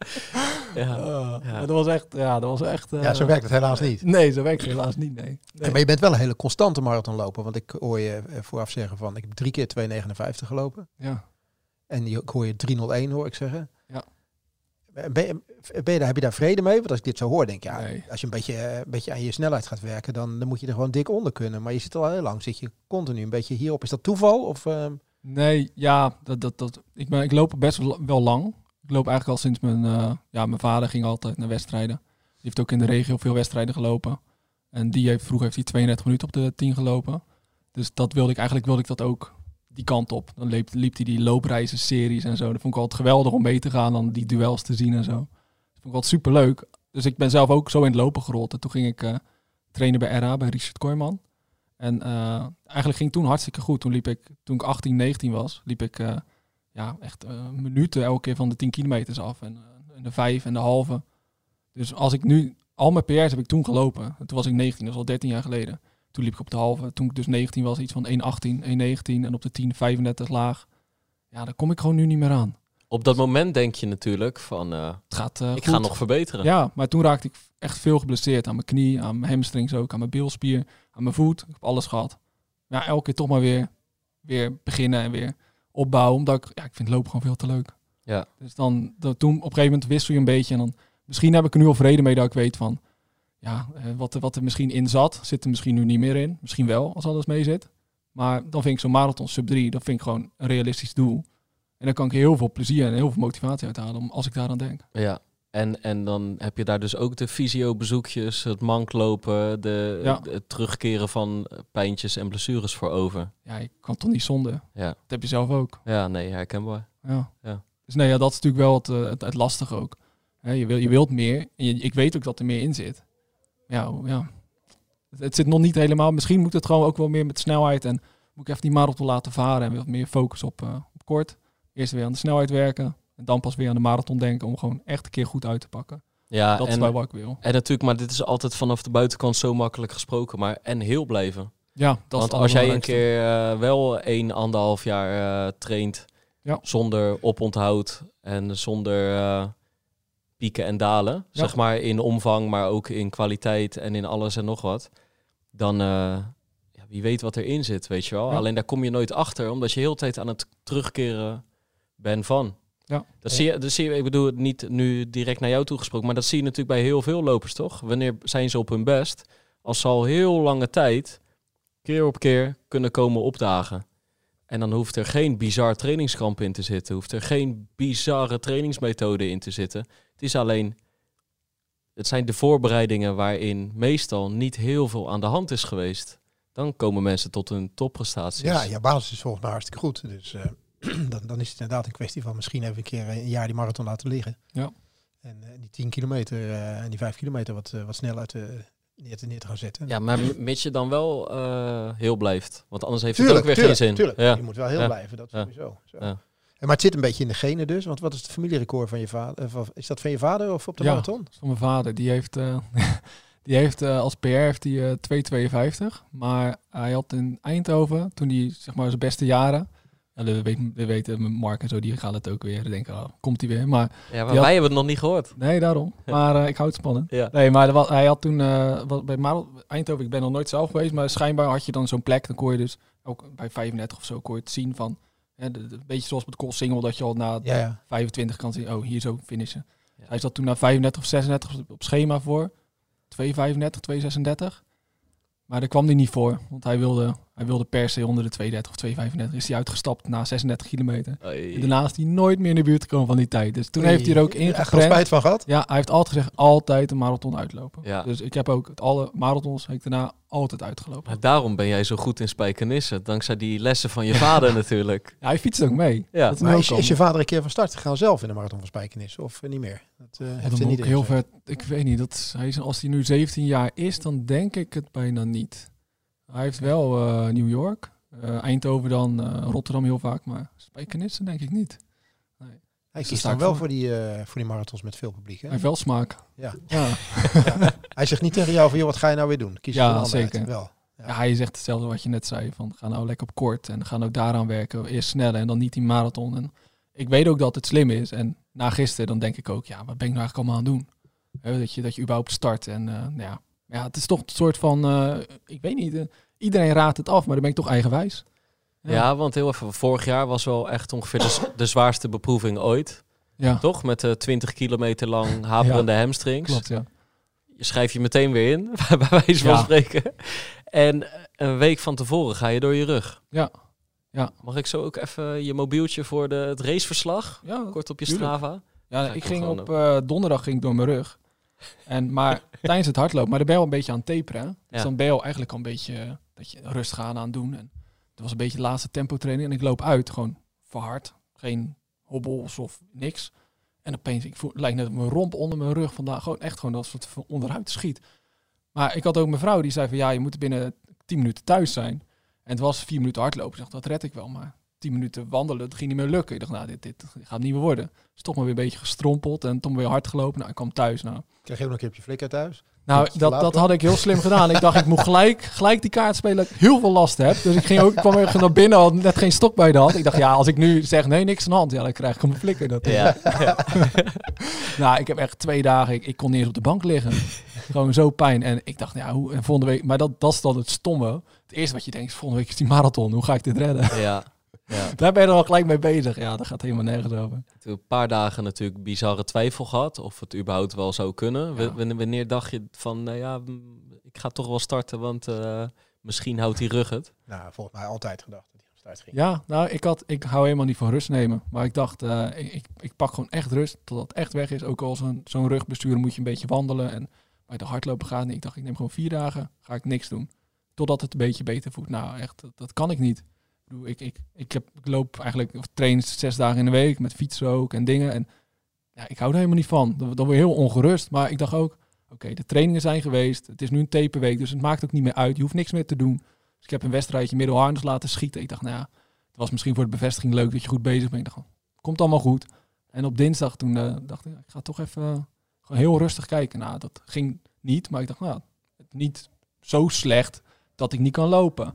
Ja. Ah, Ja. Dat was echt, ja, dat was echt... eh, Ja, zo werkt het helaas niet. Nee, zo werkt het helaas niet, nee. nee. Ja, maar je bent wel een hele constante marathonloper. Want ik hoor je eh, vooraf zeggen van, ik heb drie keer 2,59 gelopen. Ja. En die- ik hoor je 301 hoor ik zeggen. Ja. Ben je, ben je daar, heb je daar vrede mee? Want als ik dit zo hoor, denk ik, ja, Nee. als je een beetje, eh, een beetje aan je snelheid gaat werken, dan, dan moet je er gewoon dik onder kunnen. Maar je zit al heel lang, zit je continu een beetje hierop. Is dat toeval? Of, ehm, Nee, ja, dat, dat, dat, ik, ben, ik loop best wel, wel lang. Ik loop eigenlijk al sinds mijn... eh, ja, mijn vader ging altijd naar wedstrijden. Die heeft ook in de regio veel wedstrijden gelopen. En die heeft, vroeger heeft hij 32 minuten op de 10 gelopen. Dus dat wilde ik eigenlijk wilde ik dat ook die kant op. Dan liep, liep hij die loopreizen series en zo. Dat vond ik altijd geweldig om mee te gaan, dan die duels te zien en zo. Dat vond ik altijd super leuk. Dus ik ben zelf ook zo in het lopen gerold. En toen ging ik eh, trainen bij RA, bij Richard Kooijman. En eh, eigenlijk ging toen hartstikke goed. Toen liep ik, toen ik 18, 19 was, liep ik eh, ja, echt minuten elke keer van de 10 kilometers af. En, en de 5 en de halve. Dus als ik nu, al mijn PR's heb ik toen gelopen. En toen was ik 19, dat is al 13 jaar geleden. Toen liep ik op de halve. Toen ik dus 19 was, iets van 1,18, 1,19 en op de 10, 35 laag. Ja, daar kom ik gewoon nu niet meer aan. Op dat moment denk je natuurlijk van, eh, Het gaat eh, ik goed. ga nog verbeteren. Ja, maar toen raakte ik echt veel geblesseerd aan mijn knie, aan mijn hamstrings ook, aan mijn bilspier, aan mijn voet. Ik heb alles gehad. Ja, elke keer toch maar weer, weer beginnen en weer opbouwen. Omdat ik, ja, ik vind lopen gewoon veel te leuk. Ja. Dus dan, dat, toen op een gegeven moment wissel je een beetje. En dan, misschien heb ik er nu al vrede mee dat ik weet van, ja, eh, wat, er, wat er misschien in zat, zit er misschien nu niet meer in. Misschien wel, als alles mee zit. Maar dan vind ik zo'n marathon sub 3, dat vind ik gewoon een realistisch doel. En dan kan ik heel veel plezier en heel veel motivatie uithalen om- als ik daar aan denk. Ja. En, en dan heb je daar dus ook de fysio-bezoekjes, het manklopen, de, Ja. het terugkeren van pijntjes en blessures voor over. Ja, ik kan toch niet zonder. Ja, Dat heb je zelf ook. ja nee, herkenbaar. Ja. Ja. Dus nee, ja, dat is natuurlijk wel het, eh, het, het lastige ook. Je, wil, je wilt meer. En je, ik weet ook dat er meer in zit. Ja, ja. Het, het zit nog niet helemaal. Misschien moet het gewoon ook wel meer met snelheid. En moet ik even die marathon laten varen. En wat meer focus op, eh, op kort. Eerst weer aan de snelheid werken. En dan pas weer aan de marathon denken. Om gewoon echt een keer goed uit te pakken. Ja, dat is en, wel wat ik wil. en natuurlijk, maar dit is altijd vanaf de buitenkant zo makkelijk gesproken. Maar en heel blijven. Ja, dat is Want als jij een keer eh, wel een, anderhalf jaar eh, traint Ja. zonder oponthoud en zonder pieken en dalen, Ja. zeg maar in omvang, maar ook in kwaliteit en in alles en nog wat, dan eh, ja, wie weet wat erin zit, weet je wel. Ja. Alleen daar kom je nooit achter, omdat je heel de tijd aan het terugkeren bent van. Ja. Dat zie je, dat zie je, ik bedoel het niet nu direct naar jou toegesproken, maar dat zie je natuurlijk bij heel veel lopers, toch? Wanneer zijn ze op hun best? Als ze al heel lange tijd keer op keer kunnen komen opdagen. En dan hoeft er geen bizar trainingskamp in te zitten. Hoeft er geen bizarre trainingsmethode in te zitten. Het is alleen... Het zijn de voorbereidingen waarin meestal niet heel veel aan de hand is geweest. Dan komen mensen tot hun topprestaties. ja, je basis is volgens mij hartstikke goed. Dus eh, *clears throat* dan, dan is het inderdaad een kwestie van misschien even een keer een jaar die marathon laten liggen. Ja. En eh, die 10 kilometer eh, en die 5 kilometer wat, eh, wat sneller uit, eh, neer, te, neer te gaan zetten. Ja, maar mits je dan wel eh, heel blijft. Want anders heeft het ook weer tuurlijk, geen zin. Tuurlijk, Ja. je moet wel heel Ja. blijven, dat Ja. sowieso. Zo. Maar het zit een beetje in de genen dus. Want wat is het familierecord van je vader? Eh, Is dat van je vader of op de Ja. marathon? Van mijn vader. Die heeft, eh, *laughs* die heeft eh, als PR heeft hij, eh, 2,52. Maar hij had in Eindhoven, toen hij zeg maar zijn beste jaren... Ja, we, weten, we weten, Mark en zo, die gaan het ook weer denken, oh, komt hij weer. Maar Ja, maar Die had- wij hebben het nog niet gehoord. nee, daarom. Maar eh, ik hou het spannend. Ja. Nee, maar hij had toen, eh, wat, bij Maro- Eindhoven, ik ben nog nooit zelf geweest, maar schijnbaar had je dan zo'n plek, dan kon je dus, ook bij 35 of zo, kon je het zien van, hè, de, de- een beetje zoals met de single dat je al na Ja, ja. 25 kan zien, oh, hier zo finishen. Ja. Hij zat toen naar 35 of 36 op- op schema voor, 2,35, 2,36. Maar daar kwam hij niet voor, want hij wilde, hij wilde per se onder de 2,30 of 2,35. Is hij uitgestapt na 36 kilometer. En daarna is hij nooit meer in de buurt gekomen van die tijd. Dus toen heeft hij er ook Echt wel ingepland. spijt van gehad? Ja, hij heeft altijd gezegd, altijd een marathon uitlopen. Ja. Dus ik heb ook het alle marathons heb ik daarna altijd uitgelopen. Maar daarom ben jij zo goed in spijkenissen. Dankzij die lessen van je vader *laughs* natuurlijk. Ja, hij fietst ook mee. Ja. Dat is Maar nu is, ook is je vader een keer van start gegaan zelf in de marathon van Spijkenis? Of eh, niet meer? Dat, eh, Ja, heeft hij niet ik heel ver. Ik weet niet. Dat hij is, als hij nu 17 jaar is, dan denk ik het bijna niet. Hij heeft wel eh, New York, eh, Eindhoven dan, eh, Rotterdam heel vaak, maar Spijkenissen denk ik niet. Hij Ze kiest dan wel voor. voor die, voor die marathons met veel publiek. Hè? Hij heeft wel smaak. Ja. Ja. *laughs* Hij zegt niet tegen jou van, joh, wat ga je nou weer doen? Kies Ja, uit. zeker. Wel. Ja, hij zegt hetzelfde wat je net zei. Van ga nou lekker op kort en ga nou daaraan werken. Eerst sneller en dan niet die marathon. En ik weet ook dat het slim is. En na gisteren dan denk ik ook, ja, wat ben ik nou eigenlijk allemaal aan het doen? Dat, je, dat je überhaupt start. En nou ja. Ja, het is toch een soort van, eh, ik weet niet, eh, iedereen raadt het af, maar dan ben ik toch eigenwijs. Ja. want heel even, vorig jaar was wel echt ongeveer de, de zwaarste beproeving ooit. ja Toch? Met eh 20 kilometer lang haperende hamstrings. klopt, ja. Je schrijf je meteen weer in, *laughs* bij wijze van Ja. spreken. En een week van tevoren ga je door je rug. Ja. Ja. Mag ik zo ook even je mobieltje voor de, het raceverslag? Ja, Kort op je. Strava. Ja, ik ging op donderdag ging ik door mijn rug. En, maar *laughs* tijdens het hardlopen, maar dan ben je al een beetje aan het taperen. hè. Dus dan ben je al eigenlijk al een beetje dat je rustig aan aan het doen. En het was een beetje de laatste tempo training. En ik loop uit, gewoon verhard. Geen hobbels of niks. En opeens, ik voel, lijkt net mijn romp onder mijn rug vandaag. Gewoon echt gewoon dat het van onderuit schiet. Maar ik had ook mijn vrouw die zei van ja, je moet binnen 10 minuten thuis zijn. En het was vier minuten hardlopen. Ik dacht, dat red ik wel. Maar 10 minuten wandelen, dat ging niet meer lukken. Ik dacht, nou, dit, dit gaat niet meer worden. Dus toch maar weer een beetje gestrompeld en toch weer hard gelopen. Nou, ik kwam thuis. Nou, Krijg je ook nog een keer op je flikker thuis? nou Dat dat, had ik heel slim gedaan. Ik dacht, ik moet *laughs* gelijk, gelijk die kaart spelen. Dat ik heel veel last heb. Dus ik ging ook, ik kwam even naar binnen, had net geen stok bij de hand. Ik dacht, ja, als ik nu zeg nee, niks aan de hand, ja, dan krijg ik hem een flikker. Dat, Ja. *laughs* nou, ik heb echt twee dagen, ik, ik kon niet eens op de bank liggen. Gewoon zo pijn. En ik dacht, ja, hoe, en volgende week, maar dat, dat is dan het stomme. Het eerste wat je denkt is, volgende week is die marathon. Hoe ga ik dit redden? ja. Ja. *laughs* Daar ben je er al gelijk mee bezig. Ja, dat gaat helemaal nergens over. Toen een paar dagen natuurlijk bizarre twijfel gehad of het überhaupt wel zou kunnen. Ja. wanneer- dacht je van, nou ja, ik ga toch wel starten, want eh, misschien houdt die rug het. Nou, volgens mij altijd gedacht dat hij van start ging. Ja, nou, ik, had, ik hou helemaal niet van rust nemen. Maar ik dacht, eh, ik, ik, ik pak gewoon echt rust totdat het echt weg is. Ook al zo'n zo'n rugbestuur moet je een beetje wandelen. En bij de hardlopen gaat. Nee, ik dacht, ik neem gewoon vier dagen, ga ik niks doen. Totdat het een beetje beter voelt. Nou, echt, dat, dat kan ik niet. Ik, ik, ik, heb, ik loop eigenlijk, of train zes dagen in de week met fietsen ook en dingen. En ja, ik hou er helemaal niet van. Dan, dan word je heel ongerust. Maar ik dacht ook, oké, de trainingen zijn geweest. Het is nu een taperweek, dus het maakt ook niet meer uit. Je hoeft niks meer te doen. Dus ik heb een wedstrijdje middelharnis laten schieten. Ik dacht, nou ja, het was misschien voor de bevestiging leuk dat je goed bezig bent. Ik komt allemaal goed. En op dinsdag toen eh, dacht ik, ik ga toch even eh, gewoon heel rustig kijken. Nou, dat ging niet, maar ik dacht, nou, niet zo slecht dat ik niet kan lopen.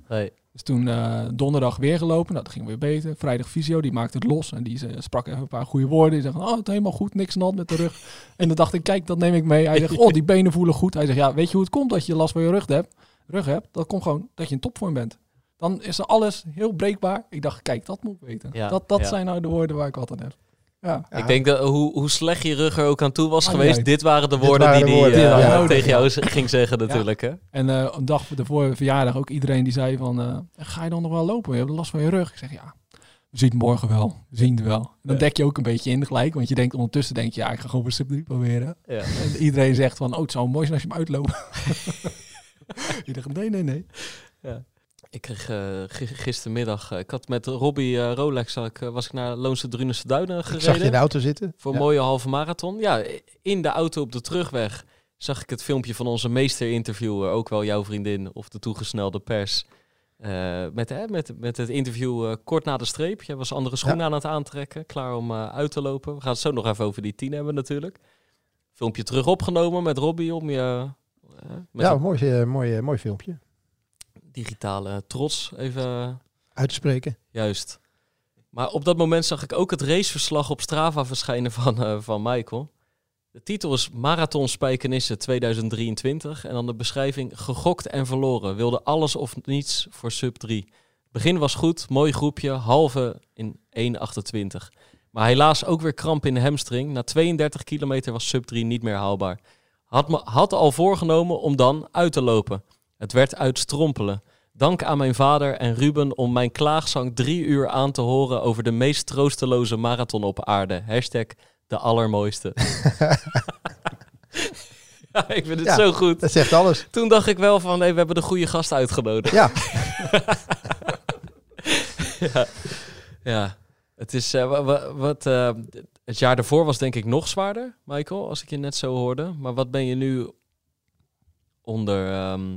Dus toen eh, donderdag weer gelopen, nou, dat ging weer beter. Vrijdag fysio, die maakte het los en die ze- sprak even een paar goede woorden. Die zei, oh, het helemaal goed, niks hand met de rug. *laughs* En dan dacht ik, kijk, dat neem ik mee. Hij zegt, oh, die benen voelen goed. Hij zegt, ja, weet je hoe het komt dat je last van je rug hebt? Rug hebt, dat komt gewoon dat je in topvorm bent. Dan is er alles heel breekbaar. Ik dacht, kijk, dat moet ik weten. Ja, dat dat ja. zijn nou de woorden waar ik wat aan heb. Ja. Ja. Ik denk dat hoe, hoe slecht je rug er ook aan toe was geweest, dit waren de Dit woorden waren die hij *laughs* eh, ja. tegen jou ging zeggen natuurlijk. Hè? En eh, een dag ervoor de verjaardag ook iedereen die zei van, eh, ga je dan nog wel lopen? Je hebt last van je rug. Ik zeg, ja, we zien het morgen wel. We zien het wel. Dan Ja. dek je ook een beetje in gelijk. Want je denkt ondertussen, denk je, ja, ik ga gewoon 3 proberen. Ja. En iedereen zegt van, oh, het zou mooi zijn als je hem uitloopt. *laughs* ik dacht, nee, nee, nee. Ik kreeg eh, gi- gistermiddag, eh, ik had met Robbie eh, Rolex, ik, was ik naar Loonse Drunense Duinen Ik gereden. zag je in de auto zitten. Voor een Ja. mooie halve marathon. Ja, in de auto op de terugweg zag ik het filmpje van onze meester-interviewer, ook wel jouw vriendin of de toegesnelde pers. Met, hè, met, met het interview kort na de streep. Je was andere schoenen aan het aantrekken, klaar om uit te lopen. We gaan het zo nog even over die tien hebben natuurlijk. Filmpje terug opgenomen met Robbie om je met ja, een mooi, mooi, mooi filmpje. Digitale trots even Uit te spreken. Juist. Maar op dat moment zag ik ook het raceverslag op Strava verschijnen van, eh, van Michael. De titel is Marathon Spijkenisse 2023. En dan de beschrijving gegokt en verloren. Wilde alles of niets voor sub 3. Begin was goed, mooi groepje, halve in 1.28. Maar helaas ook weer kramp in de hamstring. Na 32 kilometer was sub 3 niet meer haalbaar. Had, me, had al voorgenomen om dan uit te lopen. Het werd uitstrompelen. Dank aan mijn vader en Ruben om mijn klaagzang drie uur aan te horen over de meest troosteloze marathon op aarde. Hashtag de allermooiste. *laughs* ja, ik vind het Ja. zo goed. Dat zegt alles. Toen dacht ik wel van, nee, we hebben de goede gast uitgenodigd. Ja, *laughs* ja. ja. Het is, eh, wa- wa- wat, eh, het jaar daarvoor was denk ik nog zwaarder, Michael, als ik je net zo hoorde. Maar wat ben je nu onder, ehm,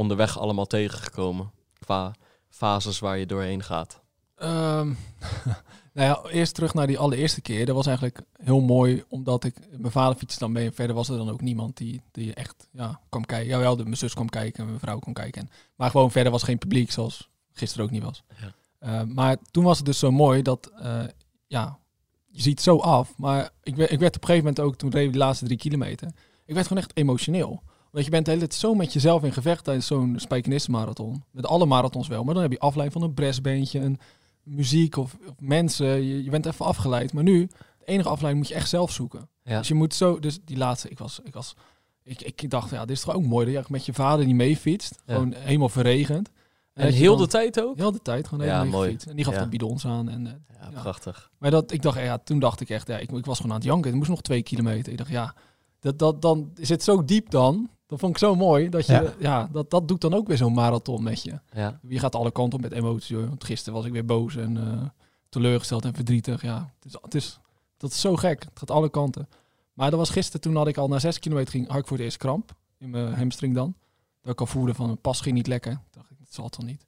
onderweg allemaal tegengekomen qua fases waar je doorheen gaat? Ehm, *laughs* nou ja, eerst terug naar die allereerste keer. Dat was eigenlijk heel mooi, omdat ik... Mijn vader fietste dan mee en verder was er dan ook niemand die, die echt ja, kwam kijken. Jawel, de, mijn zus kwam kijken en mijn vrouw kwam kijken. Maar gewoon verder was geen publiek, zoals gisteren ook niet was. Ja. Eh, maar toen was het dus zo mooi dat... eh, ja, je ziet zo af. Maar ik, werd- ik werd op een gegeven moment ook, toen reed ik de laatste drie kilometer... Ik werd gewoon echt emotioneel. Want je bent de hele tijd zo met jezelf in gevecht tijdens zo'n Spijkenisse-marathon. Met alle marathons wel, maar dan heb je afleiding van een bresbeentje, een muziek of, of mensen. Je, je bent even afgeleid. Maar nu, de enige afleiding moet je echt zelf zoeken. Ja. Dus je moet zo, dus die laatste, ik was, ik was, ik, ik dacht, ja, dit is toch ook mooi dat je met je vader die meefietst. Ja. Gewoon helemaal verregend. En heel dan- de tijd ook? Heel de tijd, gewoon Ja, helemaal mooi. En die gaf Ja. dan bidons aan. En, eh, Ja, prachtig. maar dat, ik dacht, ja, toen dacht ik echt, ja, ik, ik was gewoon aan het janken. Het moest nog twee kilometer. Ik dacht, ja, dat, dat, dan is het zo diep dan. Dat vond ik zo mooi. Dat je, ja, Ja. dat, dat doet dan ook weer zo'n marathon met je. Ja. Je gaat alle kanten op met emotie. Hoor. Want gisteren was ik weer boos en eh, teleurgesteld en verdrietig. Ja, het is, het is, dat is zo gek. Het gaat alle kanten. Maar dat was gisteren, toen had ik al na zes kilometer ging, had ik voor de eerst kramp. In mijn hamstring dan. Dat ik al voelde van, een pas ging niet lekker. Toen dacht ik, dat zal het dan niet.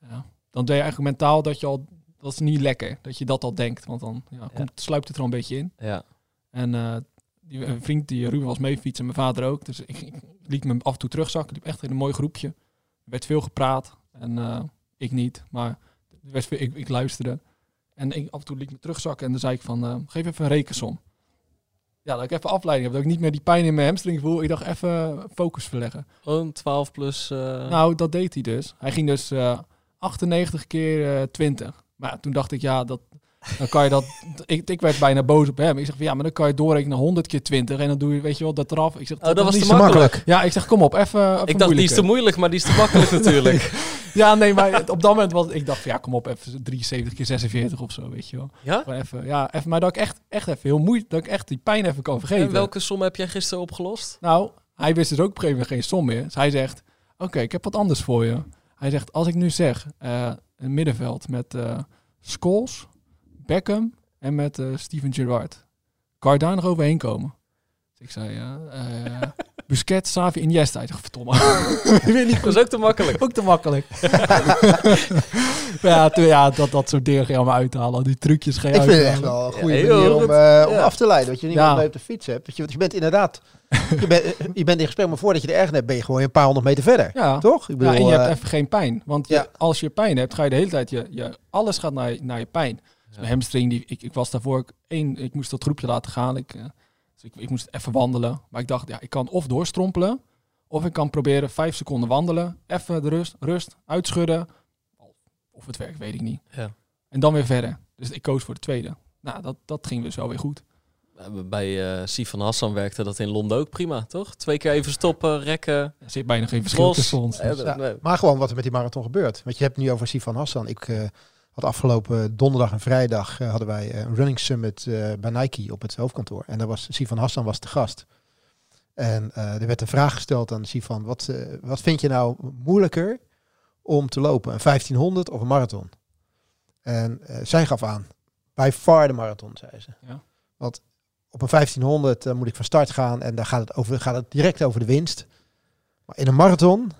Ja. Dan ben je eigenlijk mentaal dat je al, dat is niet lekker. Dat je dat al denkt. Want dan ja, komt, sluipt het er al een beetje in. Ja. En eh, die een vriend, die Ruben was mee fietsen, mijn vader ook. Dus ik, ik liet me af en toe terugzakken. Ik liep echt in een mooi groepje. Er werd veel gepraat. En eh, ik niet, maar er werd veel, ik, ik luisterde. En ik, af en toe liet ik me terugzakken. En dan zei ik van, eh, geef even een rekensom. Ja, dat ik even afleiding heb. Dat ik niet meer die pijn in mijn hamstring voel. Ik dacht even focus verleggen. Gewoon 12 plus... eh, Nou, dat deed hij dus. Hij ging dus eh 98 keer eh 20. Maar ja, toen dacht ik, ja, dat, dan kan je dat... ik, ik werd bijna boos op hem. Ik zeg van, ja, maar dan kan je doorrekenen 100 keer 20. En dan doe je, weet je wel, dat eraf. Ik zeg, oh, dat was niet te makkelijk. Ja, ik zeg, kom op, even, Ik dacht, die is te moeilijk, maar die is te makkelijk *laughs* natuurlijk. *laughs* Ja, nee, maar op dat moment was ik dacht van, ja, kom op, even 73 keer 46 of zo, weet je wel. Ja? Gewoon even, ja, even, maar dat ik echt, echt even heel moeilijk, dat ik echt die pijn even kan vergeten. En welke som heb jij gisteren opgelost? Nou, hij wist dus ook op een gegeven moment geen som meer. Dus hij zegt, oké, ik heb wat anders voor je. Hij zegt, als ik nu zeg, eh, een middenveld met Scholes, Beckham en met eh, Steven Gerrard. Kan je daar nog overheen komen? Dus ik zei, ja, eh *laughs* Busquets, Xavi, Iniesta. Ik dacht, verdomme. ik weet niet Dat is ook te makkelijk. ook te makkelijk. *laughs* Ja, toen, ja, dat, dat soort dingen ga je allemaal uithalen. Die trucjes ga je Ik vind het echt wel een goede manier goed. om, eh, om Ja. af te leiden. Dat je niet Ja. meer mee op de fiets hebt. Want je, want je bent inderdaad... je, bent, je bent in gesprek, maar voordat je er erg hebt, ben je gewoon een paar honderd meter verder. Ja. Toch? Ik Ja, en je hebt even geen pijn. Want je- ja. als je pijn hebt, ga je de hele tijd... Je, je, alles gaat naar, naar je pijn. Dus mijn hamstring, die, ik, ik was daarvoor... Ik, één, ik moest dat groepje laten gaan. Ik, eh, dus ik, ik moest even wandelen. Maar ik dacht, ja, ik kan of doorstrompelen... of ik kan proberen vijf seconden wandelen. Even de rust, rust uitschudden. Of het werkt, weet ik niet. Ja. En dan weer verder. Dus ik koos voor de tweede. Nou, dat, dat ging dus wel weer goed. Bij eh Sifan Hassan werkte dat in Londen ook prima, toch? Twee keer even stoppen, rekken. Er zit bijna geen verschil tussen ons. Dus- Ja. Maar gewoon wat er met die marathon gebeurt. Want je hebt het nu over Sifan Hassan. Ik eh, had afgelopen donderdag en vrijdag eh, hadden wij eh, een running summit eh, bij Nike op het hoofdkantoor. En daar was Sifan Hassan was de gast. En er werd een vraag gesteld aan Sifan. Wat, wat vind je nou moeilijker om te lopen? Een 1500 of een marathon? En zij gaf aan. Bij far de marathon, zei ze. Ja. Want op een 1500 eh, moet ik van start gaan en daar gaat het, over, gaat het direct over de winst. Maar in een marathon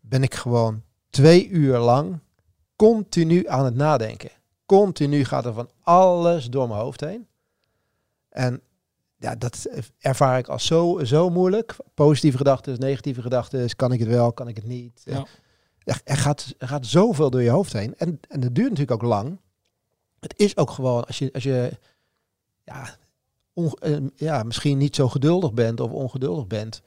ben ik gewoon twee uur lang continu aan het nadenken. Continu gaat er van alles door mijn hoofd heen. En ja, dat ervaar ik als zo, zo moeilijk. Positieve gedachten, negatieve gedachten. Kan ik het wel, kan ik het niet? Ja. Er, er, gaat, er gaat zoveel door je hoofd heen. En, en dat duurt natuurlijk ook lang. Het is ook gewoon, als je, als je ja, on- eh, ja, misschien niet zo geduldig bent of ongeduldig bent,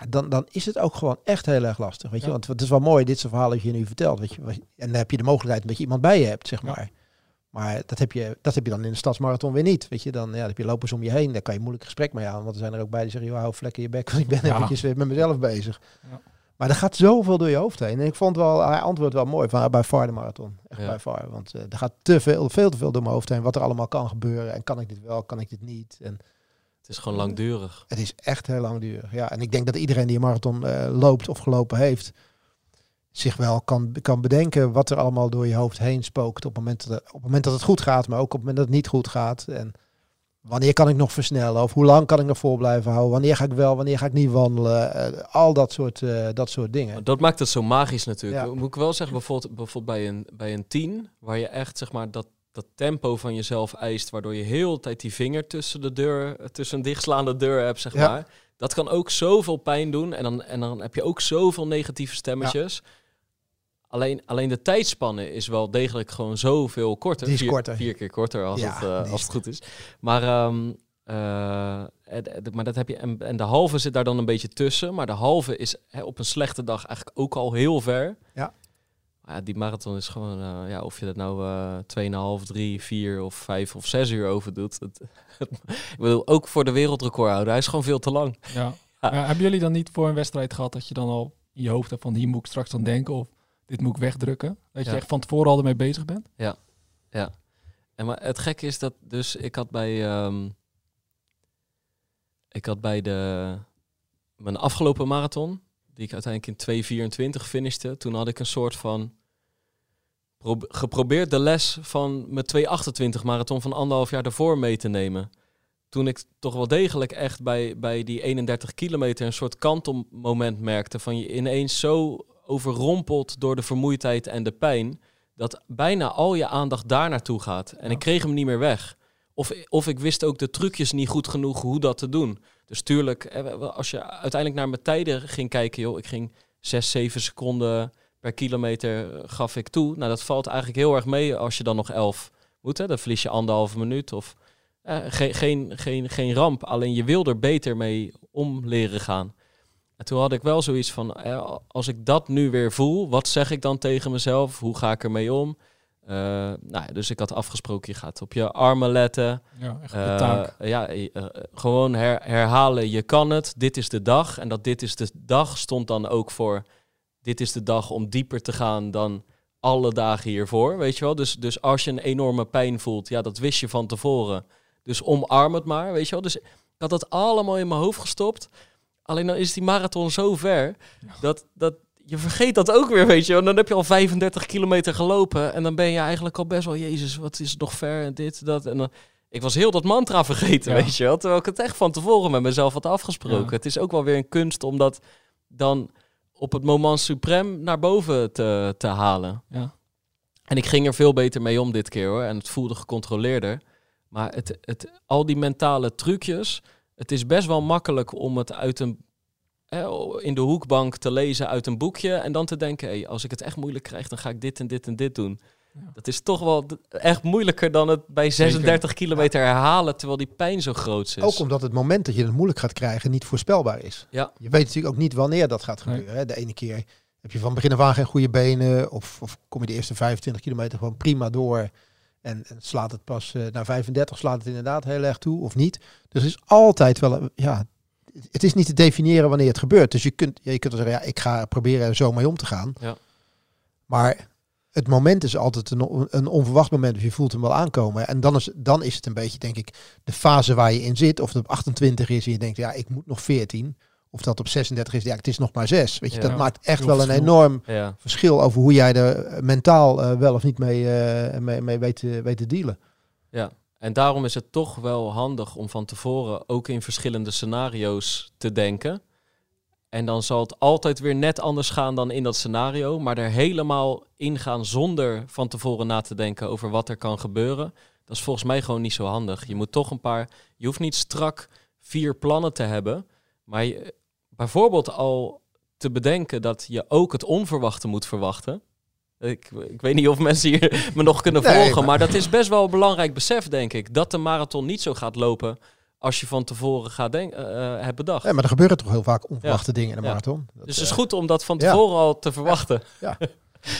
ja, dan, dan is het ook gewoon echt heel erg lastig. Weet je? Ja. Want het is wel mooi, dit soort verhalen dat je nu vertelt. Weet je? En dan heb je de mogelijkheid dat je iemand bij je hebt, zeg Ja. maar. Maar dat heb, je, dat heb je dan in de stadsmarathon weer niet. Weet je, dan, ja, dan heb je lopers om je heen. Daar kan je moeilijk gesprek mee aan. Want er zijn er ook bij die zeggen, joh, hou vlekken je bek. Want ik ben Ja. eventjes weer met mezelf bezig. Ja. Maar er gaat zoveel door je hoofd heen. En ik vond wel, hij antwoordt wel mooi van, bij VAR de marathon. Echt bij VAR. Want eh, er gaat te veel, veel te veel door mijn hoofd heen. Wat er allemaal kan gebeuren. En kan ik dit wel, kan ik dit niet. En Het is gewoon langdurig. het is echt heel langdurig. Ja, en ik denk dat iedereen die een marathon eh, loopt of gelopen heeft, zich wel kan, kan bedenken wat er allemaal door je hoofd heen spookt op het, moment dat, op het moment dat het goed gaat, maar ook op het moment dat het niet goed gaat. En wanneer kan ik nog versnellen? Of hoe lang kan ik nog vol blijven houden? Wanneer ga ik wel, wanneer ga ik niet wandelen? Eh, al dat soort, eh, dat soort dingen. Dat maakt het zo magisch natuurlijk. Ja. Moet ik wel zeggen, bijvoorbeeld, bijvoorbeeld bij, een, bij een 10, waar je echt zeg maar dat, dat tempo van jezelf eist, waardoor je heel de tijd die vinger tussen de deur, tussen een dichtslaande deur hebt, zeg Ja. maar. Dat kan ook zoveel pijn doen en dan, en dan heb je ook zoveel negatieve stemmetjes. Alleen, alleen de tijdspanne is wel degelijk gewoon zoveel korter. Die is vier, korter. Vier keer korter als, Ja, het, eh, als het goed is. Maar, het- maar dat heb je. En, en de halve zit daar dan een beetje tussen. Maar de halve is hè, op een slechte dag eigenlijk ook al heel ver. Ja. Ja, die marathon is gewoon, eh, ja, of je dat nou eh 2,5, 3, 4 of 5 of 6 uur over doet. *laughs* Het, ik bedoel, ook voor de wereldrecordhouder, hij is gewoon veel te lang. Ja. *laughs* Ja. Maar hebben jullie dan niet voor een wedstrijd gehad dat je dan al in je hoofd hebt van hier moet ik straks aan denken of dit moet ik wegdrukken? Dat je Ja. echt van tevoren al ermee bezig bent? En maar het gekke is dat dus ik had bij ehm, ik had bij de mijn afgelopen marathon die ik uiteindelijk in 2:24 finishte, toen had ik een soort van pro- geprobeerd de les van mijn 2:28 marathon van anderhalf jaar daarvoor mee te nemen. Toen ik toch wel degelijk echt bij, bij die 31 kilometer een soort kantelmoment merkte van je ineens zo overrompeld door de vermoeidheid en de pijn dat bijna al je aandacht daar naartoe gaat. En Ja. ik kreeg hem niet meer weg. Of, of ik wist ook de trucjes niet goed genoeg hoe dat te doen. Dus tuurlijk, eh, als je uiteindelijk naar mijn tijden ging kijken, joh, ik ging 6, 7 seconden per kilometer eh, gaf ik toe. Nou, dat valt eigenlijk heel erg mee als je dan nog 11 moet. Hè? Dan verlies je anderhalve minuut of eh, geen, geen, geen, geen ramp. Alleen je wil er beter mee om leren gaan. En toen had ik wel zoiets van, als ik dat nu weer voel, wat zeg ik dan tegen mezelf? Hoe ga ik ermee om? Eh, nou ja, dus ik had afgesproken, je gaat op je armen letten. Ja, echt de Eh, ja, eh, gewoon her- herhalen, je kan het, dit is de dag. En dat dit is de dag stond dan ook voor, dit is de dag om dieper te gaan dan alle dagen hiervoor, weet je wel. Dus, dus als je een enorme pijn voelt, ja, dat wist je van tevoren. Dus omarm het maar, weet je wel. Dus ik had dat allemaal in mijn hoofd gestopt. Alleen dan is die marathon zo ver, dat, dat je vergeet dat ook weer, weet je. En dan heb je al 35 kilometer gelopen en dan ben je eigenlijk al best wel, jezus, wat is het nog ver en dit, dat. En dan, ik was heel dat mantra vergeten, Ja. weet je wel. Terwijl ik het echt van tevoren met mezelf had afgesproken. Ja. Het is ook wel weer een kunst om dat dan op het moment suprem naar boven te, te halen. Ja. En ik ging er veel beter mee om dit keer hoor. En het voelde gecontroleerder. Maar het, het, al die mentale trucjes. Het is best wel makkelijk om het uit een, in de hoekbank te lezen uit een boekje. En dan te denken, hey, als ik het echt moeilijk krijg, dan ga ik dit en dit en dit doen. Ja. Dat is toch wel echt moeilijker dan het bij 36 kilometer herhalen, terwijl die pijn zo groot is. Ook omdat het moment dat je het moeilijk gaat krijgen niet voorspelbaar is. Ja. Je weet natuurlijk ook niet wanneer dat gaat Nee. gebeuren. Hè. De ene keer heb je van begin af aan geen goede benen. Of, of kom je de eerste 25 kilometer gewoon prima door. En, en slaat het pas eh na 35 slaat het inderdaad heel erg toe of niet. Dus er is altijd wel een, ja, het is niet te definiëren wanneer het gebeurt. Dus je kunt, je kunt zeggen, ja, ik ga proberen er zo mee om te gaan. Ja. Maar het moment is altijd een, een onverwacht moment. Je voelt hem wel aankomen. En dan is, dan is het een beetje, denk ik, de fase waar je in zit. Of het op 28 is en je denkt, ja, ik moet nog 14. Of dat op 36 is, ja, het is nog maar 6. Weet je, Ja. dat maakt echt wel een enorm Ja. verschil over hoe jij er eh, mentaal eh, wel of niet mee, eh, mee, mee weet, weet te dealen. Ja, en daarom is het toch wel handig om van tevoren ook in verschillende scenario's te denken. En dan zal het altijd weer net anders gaan dan in dat scenario. Maar er helemaal ingaan zonder van tevoren na te denken over wat er kan gebeuren. Dat is volgens mij gewoon niet zo handig. Je moet toch een paar. Je hoeft niet strak vier plannen te hebben. Maar je, bijvoorbeeld al te bedenken dat je ook het onverwachte moet verwachten. Ik, ik weet niet of mensen hier me nog kunnen Nee, volgen. maar- Maar... dat is best wel een belangrijk besef, denk ik. Dat de marathon niet zo gaat lopen als je van tevoren gaat denk, eh, eh, hebt bedacht. Ja, maar er gebeuren toch heel vaak onverwachte dingen in de Ja. marathon. Dat, dus het is eh, goed om dat van ja. tevoren al te verwachten. *laughs* Alleen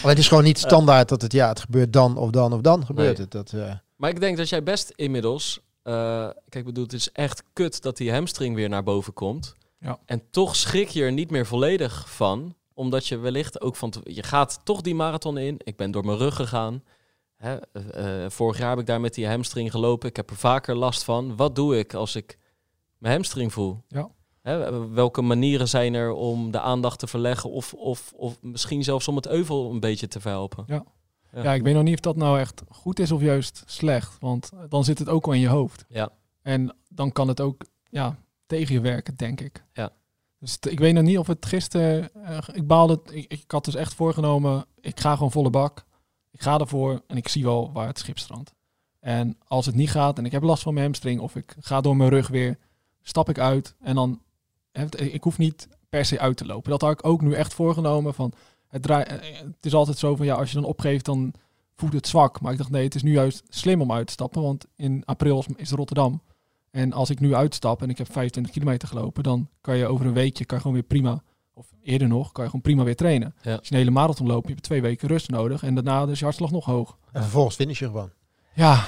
het is gewoon niet standaard dat het, ja, het gebeurt dan of dan of dan gebeurt Nee. het. Dat, eh, Maar ik denk dat jij best inmiddels... eh, kijk, ik bedoel, het is echt kut dat die hamstring weer naar boven komt. Ja. En toch schrik je er niet meer volledig van. Omdat je wellicht ook van... Je gaat toch die marathon in. Ik ben door mijn rug gegaan. Hè, eh, eh, vorig jaar heb ik daar met die hamstring gelopen. Ik heb er vaker last van. Wat doe ik als ik mijn hamstring voel? Ja. Hè, welke manieren zijn er om de aandacht te verleggen? Of, of, of misschien zelfs om het euvel een beetje te verhelpen? Ja. Ja, ik weet nog niet of dat nou echt goed is of juist slecht. Want dan zit het ook al in je hoofd. Ja. En dan kan het ook ja, tegen je werken, denk ik. Ja. Dus ik weet nog niet of het gisteren... eh, ik baalde... Ik, ik had dus echt voorgenomen... Ik ga gewoon volle bak. Ik ga ervoor en ik zie wel waar het schip strandt. En als het niet gaat en ik heb last van mijn hamstring... of ik ga door mijn rug weer... stap ik uit en dan... Ik hoef niet per se uit te lopen. Dat had ik ook nu echt voorgenomen van... Het, draai, eh, het is altijd zo van ja, als je dan opgeeft, dan voelt het zwak. Maar ik dacht nee, het is nu juist slim om uit te stappen. Want in april is Rotterdam. En als ik nu uitstap en ik heb 25 kilometer gelopen, dan kan je over een weekje kan je gewoon weer prima, of eerder nog, kan je gewoon prima weer trainen. Ja. Als je een hele marathon loopt, je hebt twee weken rust nodig. En daarna is je hartslag nog hoog. en vervolgens finish je gewoon. Ja,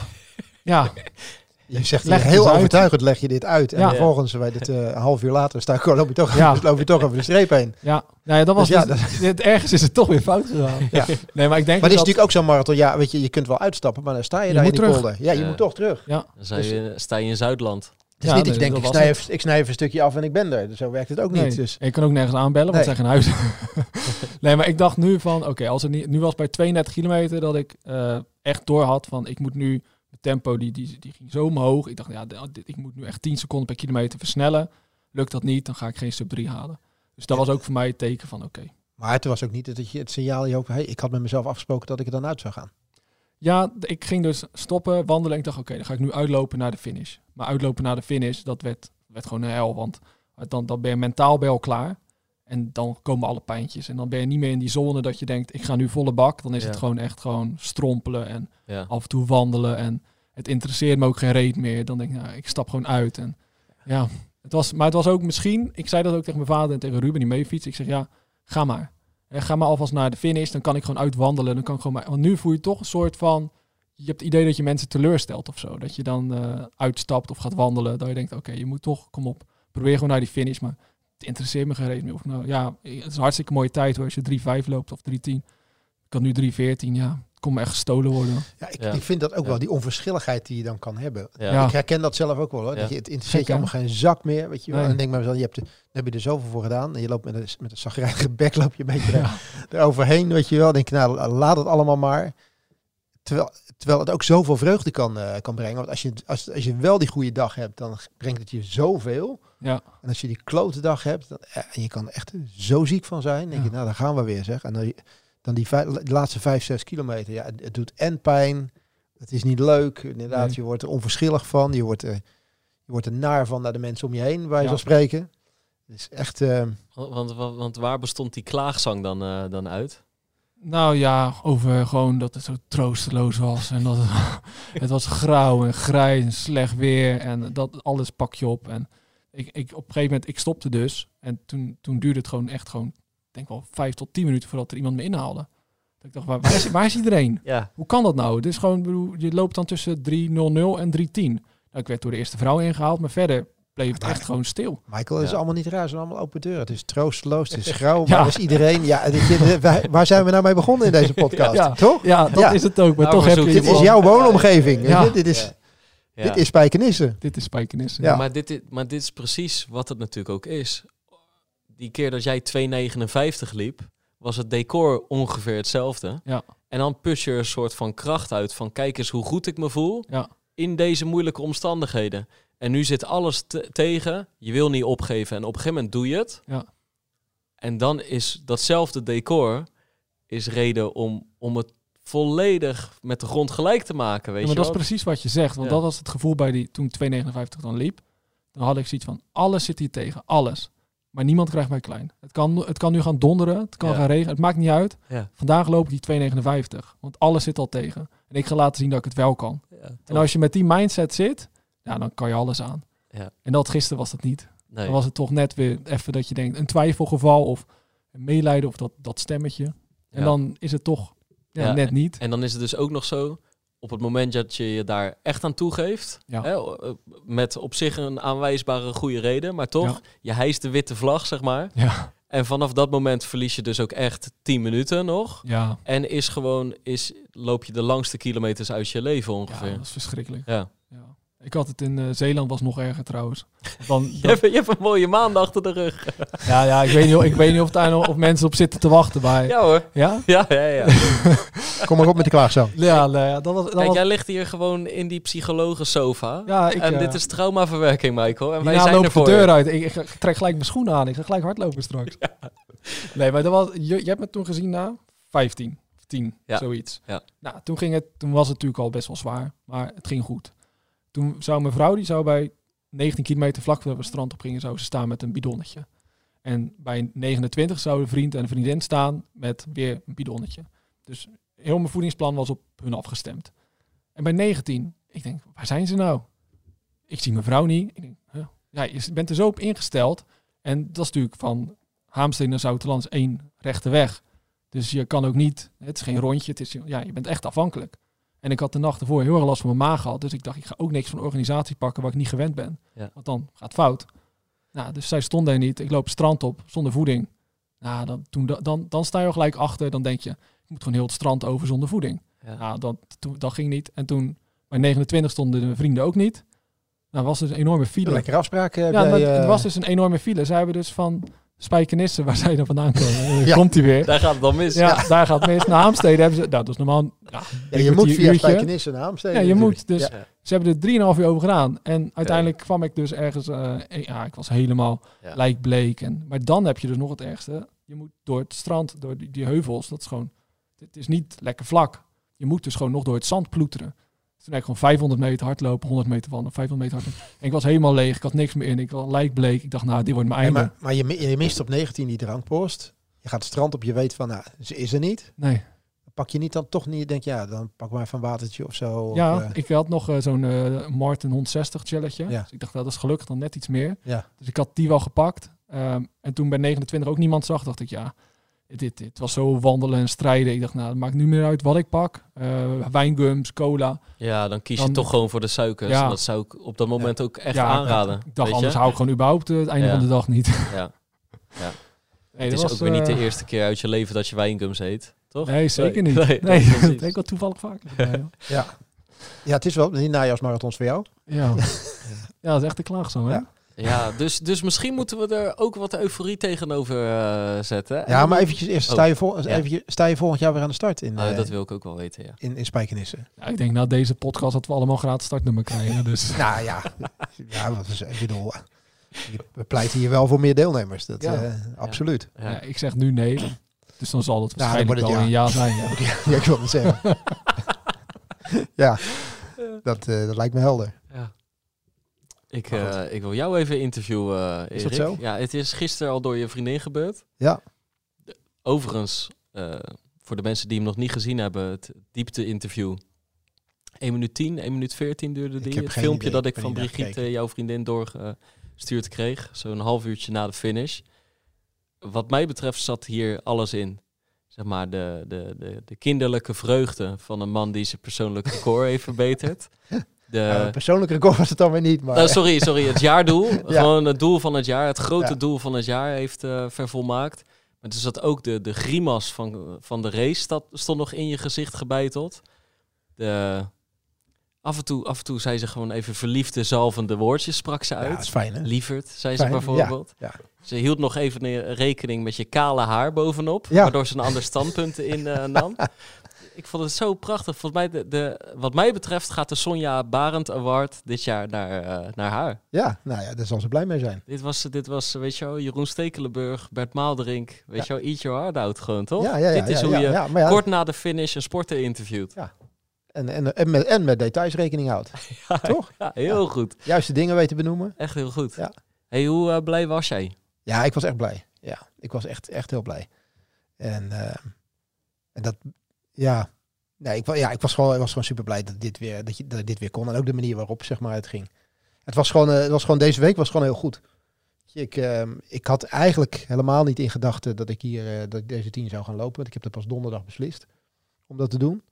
ja, *laughs* Je zegt Leg heel uit. overtuigend leg je dit uit. En Ja. vervolgens, bij dit, eh, een half uur later, sta ik, *laughs* loop, je toch, Ja. loop je toch over de streep heen. ja. Nou ja, dat was Dus ja, dus- dit- ergens is het toch weer fout gegaan. *laughs* Ja. Nee, maar ik denk Maar dit is dat- natuurlijk ook zo'n marathon. Ja, weet je, je kunt wel uitstappen, maar dan sta je, Je daar in moet die terug. polder. Ja, je moet toch terug. ja, Dan sta je, sta je in Zuidland. Het is Ja, niet dat je nee, denkt, dat ik was snij, het. even, ik snij even een stukje af en ik ben er. Zo werkt het ook Nee. niet. Dus je kan ook nergens aanbellen, want Nee. het zijn geen huizen. *laughs* nee, maar ik dacht nu van, oké, als het niet, nu was bij 32 kilometer dat ik eh, echt door had van, ik moet nu, het tempo die, die, die ging zo omhoog. Ik dacht, ja, dit- ik moet nu echt 10 seconden per kilometer versnellen. Lukt dat niet, dan ga ik geen sub 3 halen. Dus dat was ook voor mij het teken van, oké. Maar het was ook niet dat je het signaal je ook, hey, ik had met mezelf afgesproken dat ik er dan uit zou gaan. Ja, ik ging dus stoppen, wandelen. En ik dacht, oké, dan ga ik nu uitlopen naar de finish. Maar uitlopen naar de finish, dat werd, werd gewoon een hel. Want dan, dan ben je mentaal bij al klaar. En dan komen alle pijntjes. En dan ben je niet meer in die zone dat je denkt, ik ga nu volle bak. Dan is Ja. het gewoon echt gewoon strompelen en Ja. af en toe wandelen. En het interesseert me ook geen reet meer. Dan denk ik, nou, ik stap gewoon uit. En ja, het was, maar het was ook misschien, ik zei dat ook tegen mijn vader en tegen Ruben die mee fietst. Ik zeg, ja, ga maar. En ga maar alvast naar de finish. Dan kan ik gewoon uitwandelen. Dan kan ik gewoon maar, want nu voel je toch een soort van, je hebt het idee dat je mensen teleurstelt of zo. Dat je dan eh, uitstapt of gaat wandelen. Dat je denkt, oké, je moet toch, kom op. Probeer gewoon naar die finish. Maar het interesseert me geen reet meer. Of nou, ja, het is een hartstikke mooie tijd hoor. Als je 3-5 loopt of 3-10. Ik kan nu 3-14, ja. Het kon me echt gestolen worden. Ja, ik, Ja. ik vind dat ook Ja. wel, die onverschilligheid die je dan kan hebben. Ja. Ik herken dat zelf ook wel hoor. Ja. Dat je, het interesseert je allemaal geen zak meer. Weet je wel. Nee. En dan denk bij mezelf, je hebt, er- dan heb je er zoveel voor gedaan. En je loopt met een, met een zagrijnige *laughs* bek loop je een beetje Ja. er- eroverheen. Weet je wel. Denk je, nou laat het allemaal maar. Terwijl, terwijl het ook zoveel vreugde kan, eh, kan brengen. Want als je, als, als je wel die goede dag hebt, dan brengt het je zoveel. Ja, En als je die klote dag hebt, dan, eh, en je kan echt zo ziek van zijn, denk Ja. je, nou, dan gaan we weer, zeg. En dan, dan die vij- de laatste vijf, zes kilometer, ja, het, het doet en pijn, het is niet leuk, inderdaad, Nee. je wordt er onverschillig van, je wordt er, je wordt er naar van naar de mensen om je heen, waar je Ja. zal spreken. Het is echt, eh, Want, want, want- want waar bestond die klaagzang dan, eh, dan uit? Nou ja, over gewoon dat het zo troosteloos was. En dat het, *laughs* het was grauw en grijs en slecht weer. En dat alles pak je op. En ik, ik, op een gegeven moment, ik stopte dus. En toen, toen duurde het gewoon echt gewoon, denk wel vijf tot tien minuten voordat er iemand me inhaalde. Dat ik dacht, waar, waar, is, waar is iedereen? *laughs* Ja. Hoe kan dat nou? Het is gewoon, bedoel, je loopt dan tussen 3.00 en 3.10. Nou, ik werd door de eerste vrouw ingehaald, maar verder bleef het echt gewoon stil. Michael, het is allemaal niet raar, het zijn allemaal open deuren. Het is troosteloos, het is *laughs* grauw, Ja. waar is iedereen? Ja, dit, dit- wij- waar zijn we nou mee begonnen in deze *laughs* podcast? Ja. Toch? Ja, dat Ja. is het ook. Maar Nou, toch heb je... Dit is jouw woonomgeving. Ja. Dit, dit is, Ja. Ja. dit is Spijkenisse. Dit is spijkenissen. Ja. Maar, dit, is- maar dit is precies wat het natuurlijk ook is. Die keer dat jij 2,59 liep, was het decor ongeveer hetzelfde. Ja. En dan pus je er een soort van kracht uit van kijk eens hoe goed ik me voel Ja. in deze moeilijke omstandigheden. En nu zit alles te- tegen. Je wil niet opgeven en op een gegeven moment doe je het. Ja. En dan is datzelfde decor is reden om, om het volledig met de grond gelijk te maken, weet Ja, maar je dat is precies wat je zegt. Want Ja. dat was het gevoel bij die toen 2,59 dan liep. Dan had ik zoiets van, alles zit hier tegen. Alles. Maar niemand krijgt mij klein. Het kan, het kan nu gaan donderen. Het kan Ja. gaan regenen. Het maakt niet uit. Ja. Vandaag loop ik die 2,59. Want alles zit al tegen. En ik ga laten zien dat ik het wel kan. Ja, En als je met die mindset zit, ja, dan kan je alles aan. Ja. En dat gisteren was dat niet. Nee. Dan was het toch net weer even dat je denkt, een twijfelgeval of een meelijden of dat, dat stemmetje. En Ja. dan is het toch ja, Ja, net niet. En dan is het dus ook nog zo, op het moment dat je je daar echt aan toegeeft, Ja. hè, eh, met op zich een aanwijsbare goede reden, maar toch, Ja. je hijst de witte vlag, zeg maar. Ja, En vanaf dat moment verlies je dus ook echt 10 minuten nog. ja. En is gewoon, is, loop je de langste kilometers uit je leven ja ongeveer. dat is verschrikkelijk. Ja. Ja. Ik had het in eh, Zeeland, was nog erger trouwens. Dan, *laughs* Je, hebt, je hebt een mooie maand achter de rug. ja, ja, ik weet niet, of- ik weet niet of daar nog of mensen op zitten te wachten bij. Ja hoor. Ja? Ja, ja, ja. *laughs* Kom maar op met de klaagzang. Ja, nee, ja, dat was... Dat Kijk, was jij ligt hier gewoon in die psychologensofa. ja, ik, en eh, dit is traumaverwerking, Michael. En wij hierna zijn loop er ik de voor deur je. uit. Ik, trek gelijk mijn schoenen aan. Ik ga gelijk hardlopen straks. Nee, maar dat was, je, je hebt me toen gezien na 15 of 10, Ja. zoiets. Ja. Nou, toen, ging het, toen was het natuurlijk al best wel zwaar, maar het ging goed. Toen zou mijn vrouw, die zou bij 19 kilometer vlak we het strand op gingen, zou ze staan met een bidonnetje. En bij 29 zou een vriend en vriendin staan met weer een bidonnetje. Dus heel mijn voedingsplan was op hun afgestemd. En bij 19, ik denk, waar zijn ze nou? Ik zie mijn vrouw niet. Ik denk, ja, je bent er zo op ingesteld. En dat is natuurlijk van Haamstede naar Zouterland is één rechte weg. Dus je kan ook niet, het is geen rondje, het is, ja, je bent echt afhankelijk. En ik had de nacht ervoor heel erg last van mijn maag gehad. Dus ik dacht, ik ga ook niks van organisatie pakken waar ik niet gewend ben. Ja. Want dan gaat het fout. Nou, dus zij stonden er niet. Ik loop het strand op zonder voeding. Nou, dan, toen, dan, dan sta je al gelijk achter. Dan denk je, ik moet gewoon heel het strand over zonder voeding. Ja. Nou, dat, toen, dat ging niet. En toen bij 29 stonden de vrienden ook niet. Nou, was dus een enorme file. Lekkere afspraken. heb Ja, maar eh, het was dus een enorme file. Zij hebben dus van Spijkenisse, waar zij dan vandaan komen, Ja. komt hij weer. Daar gaat het dan mis. Ja, daar gaat het mis. Naar Haamstede hebben ze, nou, dat is normaal. Ja, je moet via uurtje. Spijkenisse naar Haamstede. Ja, je natuurlijk. moet. Dus Ja. ze hebben er 3,5 uur over gedaan. En uiteindelijk kwam ik dus ergens, eh, ja, ik was helemaal Ja. lijkbleek. En, maar dan heb je dus nog het ergste. Je moet door het strand, door die, die heuvels, dat is gewoon, het is niet lekker vlak. Je moet dus gewoon nog door het zand ploeteren. Toen heb ik gewoon 500 meter hardlopen, 100 meter wandelen, 500 meter hardlopen. En ik was helemaal leeg, ik had niks meer in, ik was lijkbleek. Ik dacht, nou, dit wordt mijn einde. maar maar je, je mist op 19 die drankpost. Je gaat het strand op, je weet van, nou, ze is er niet. Nee. Pak je niet dan toch niet, denk je, ja, dan pak maar even een watertje of zo. of, Ja, eh, ik had nog eh, zo'n eh, Martin 160 challetje. Ja. Dus ik dacht, dat is gelukkig dan net iets meer. ja. Dus ik had die wel gepakt. Ehm, en toen bij 29 ook niemand zag, dacht ik, ja, dit, dit was zo wandelen en strijden. Ik dacht, nou, het maakt nu meer uit wat ik pak. Eh, wijngums, cola. Ja, dan kies je toch gewoon voor de suikers. Ja. En dat zou ik op dat moment ook echt ja, aanraden. Ik dacht, anders je? hou ik gewoon überhaupt eh, het einde Ja. van de dag niet. *laughs* Ja. Nee, het dat is was, ook weer niet de eh, eerste keer uit je leven dat je wijngums eet, toch? Nee, zeker Nee. niet. Nee, Nee, precies. *laughs* dat denk ik wel toevallig vaak. Ja, Ja. ja, het is wel die najaarsmarathons voor jou. ja. *laughs* ja, dat is echt een klaagzang, hè? Ja. Ja, dus, dus misschien moeten we er ook wat euforie tegenover eh, zetten. En Ja, maar eventjes eerst, Oh. sta, je vol, Ja. eventjes, sta je volgend jaar weer aan de start in, Ah, eh, dat wil ik ook wel weten, ja. in, in Spijkenisse? Ja, ik denk na deze podcast dat we allemaal gratis startnummer krijgen. Dus *laughs* Nou ja, ja wat is, ik bedoel, we pleiten hier wel voor meer deelnemers. Dat, Ja. eh, absoluut. ja. ja, ik zeg nu nee. Dus dan zal het dan waarschijnlijk wel het een ja zijn. *laughs* Ja. Ja, ik wil het zeggen. *laughs* ja, dat, eh, dat lijkt me helder. Ja. Ik, eh, ik wil jou even interviewen, eh Is dat Erik. zo? Ja, het is gisteren al door je vriendin gebeurd. Ja. Overigens, eh, voor de mensen die hem nog niet gezien hebben, het diepte-interview. 1 minuut 10, 1 minuut 14 duurde Ik die. heb Het geen filmpje idee. dat Ik van Brigitte, jouw vriendin, doorgestuurd kreeg. Zo'n half uurtje na de finish. Wat mij betreft zat hier alles in. Zeg maar de, de, de, de kinderlijke vreugde van een man die zijn persoonlijk record heeft verbeterd. *laughs* De, Ja, persoonlijk record was het dan weer niet, maar... nou, sorry, sorry, het jaardoel. *laughs* Ja. Gewoon het doel van het jaar, het grote Ja. doel van het jaar heeft eh vervolmaakt. Maar dus dat ook de, de grimas van, van de race dat stond nog in je gezicht gebeiteld. De, af, en toe, af en toe zei ze gewoon even verliefde, zalvende woordjes, sprak ze ja, uit. dat is fijn, hè? Lieverd, zei Fijn, ze bijvoorbeeld. ja. Ze hield nog even rekening met je kale haar bovenop, Ja. waardoor ze een ander standpunt in eh, nam. *laughs* Ik vond het zo prachtig. Volgens mij, de, de, wat mij betreft, gaat de Sonja Barend Award dit jaar naar, eh, naar haar. Ja, nou ja, daar zal ze blij mee zijn. Dit was, dit was, weet je wel, Jeroen Stekelenburg, Bert Maalderink. Weet je wel, eat your heart out gewoon, toch? Ja, ja, ja, dit is ja, hoe ja, je ja, ja, kort na de finish een sporter interviewt. en, en, en, met, en met details rekening houdt. *laughs* Ja, Toch? Ja, heel goed. Juiste dingen weten benoemen. Echt heel goed. Ja. Hey, hoe eh, blij was jij? Ja, ik was echt blij. Ja, ik was echt, echt heel blij. En, eh, en dat, ja, nee, ik, ja, ik was gewoon, super blij dat dit weer, dat, je, dit weer kon. En ook de manier waarop, zeg maar, het ging. Het was gewoon, eh, het was gewoon deze week was gewoon heel goed. Ik, ehm, ik had eigenlijk helemaal niet in gedachten dat ik hier, eh, dat ik deze tien zou gaan lopen. Want ik heb dat pas donderdag beslist om dat te doen.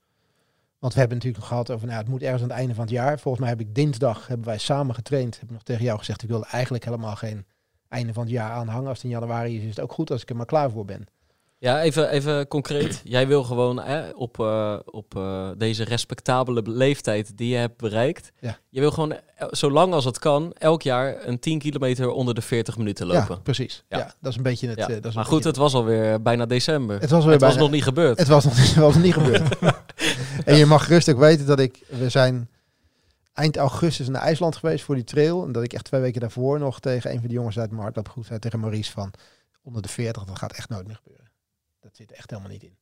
Want we hebben natuurlijk nog gehad over, nou, het moet ergens aan het einde van het jaar. Volgens mij heb ik dinsdag, hebben wij samen getraind. Heb ik nog tegen jou gezegd, ik wilde eigenlijk helemaal geen einde van het jaar aanhangen. Als het in januari is, is het ook goed als ik er maar klaar voor ben. Ja, even, even concreet. Jij wil gewoon hè, op, eh, op eh, deze respectabele leeftijd die je hebt bereikt. Ja. Je wil gewoon, eh, zo lang als het kan, elk jaar een 10 kilometer onder de 40 minuten lopen. Ja, precies. Ja. Ja. dat is een beetje het. Ja. dat is maar goed, beetje- het was alweer bijna december. het was, weer Het was nog niet gebeurd. Het was nog, het was niet gebeurd. *laughs* en je mag ook weten dat ik, we zijn eind augustus naar IJsland geweest voor die trail. En dat ik echt twee weken daarvoor nog tegen een van de jongens uit mijn hardloopgroep zei, tegen Maurice van, onder de 40, dat gaat echt nooit meer gebeuren. Dat zit echt helemaal niet in.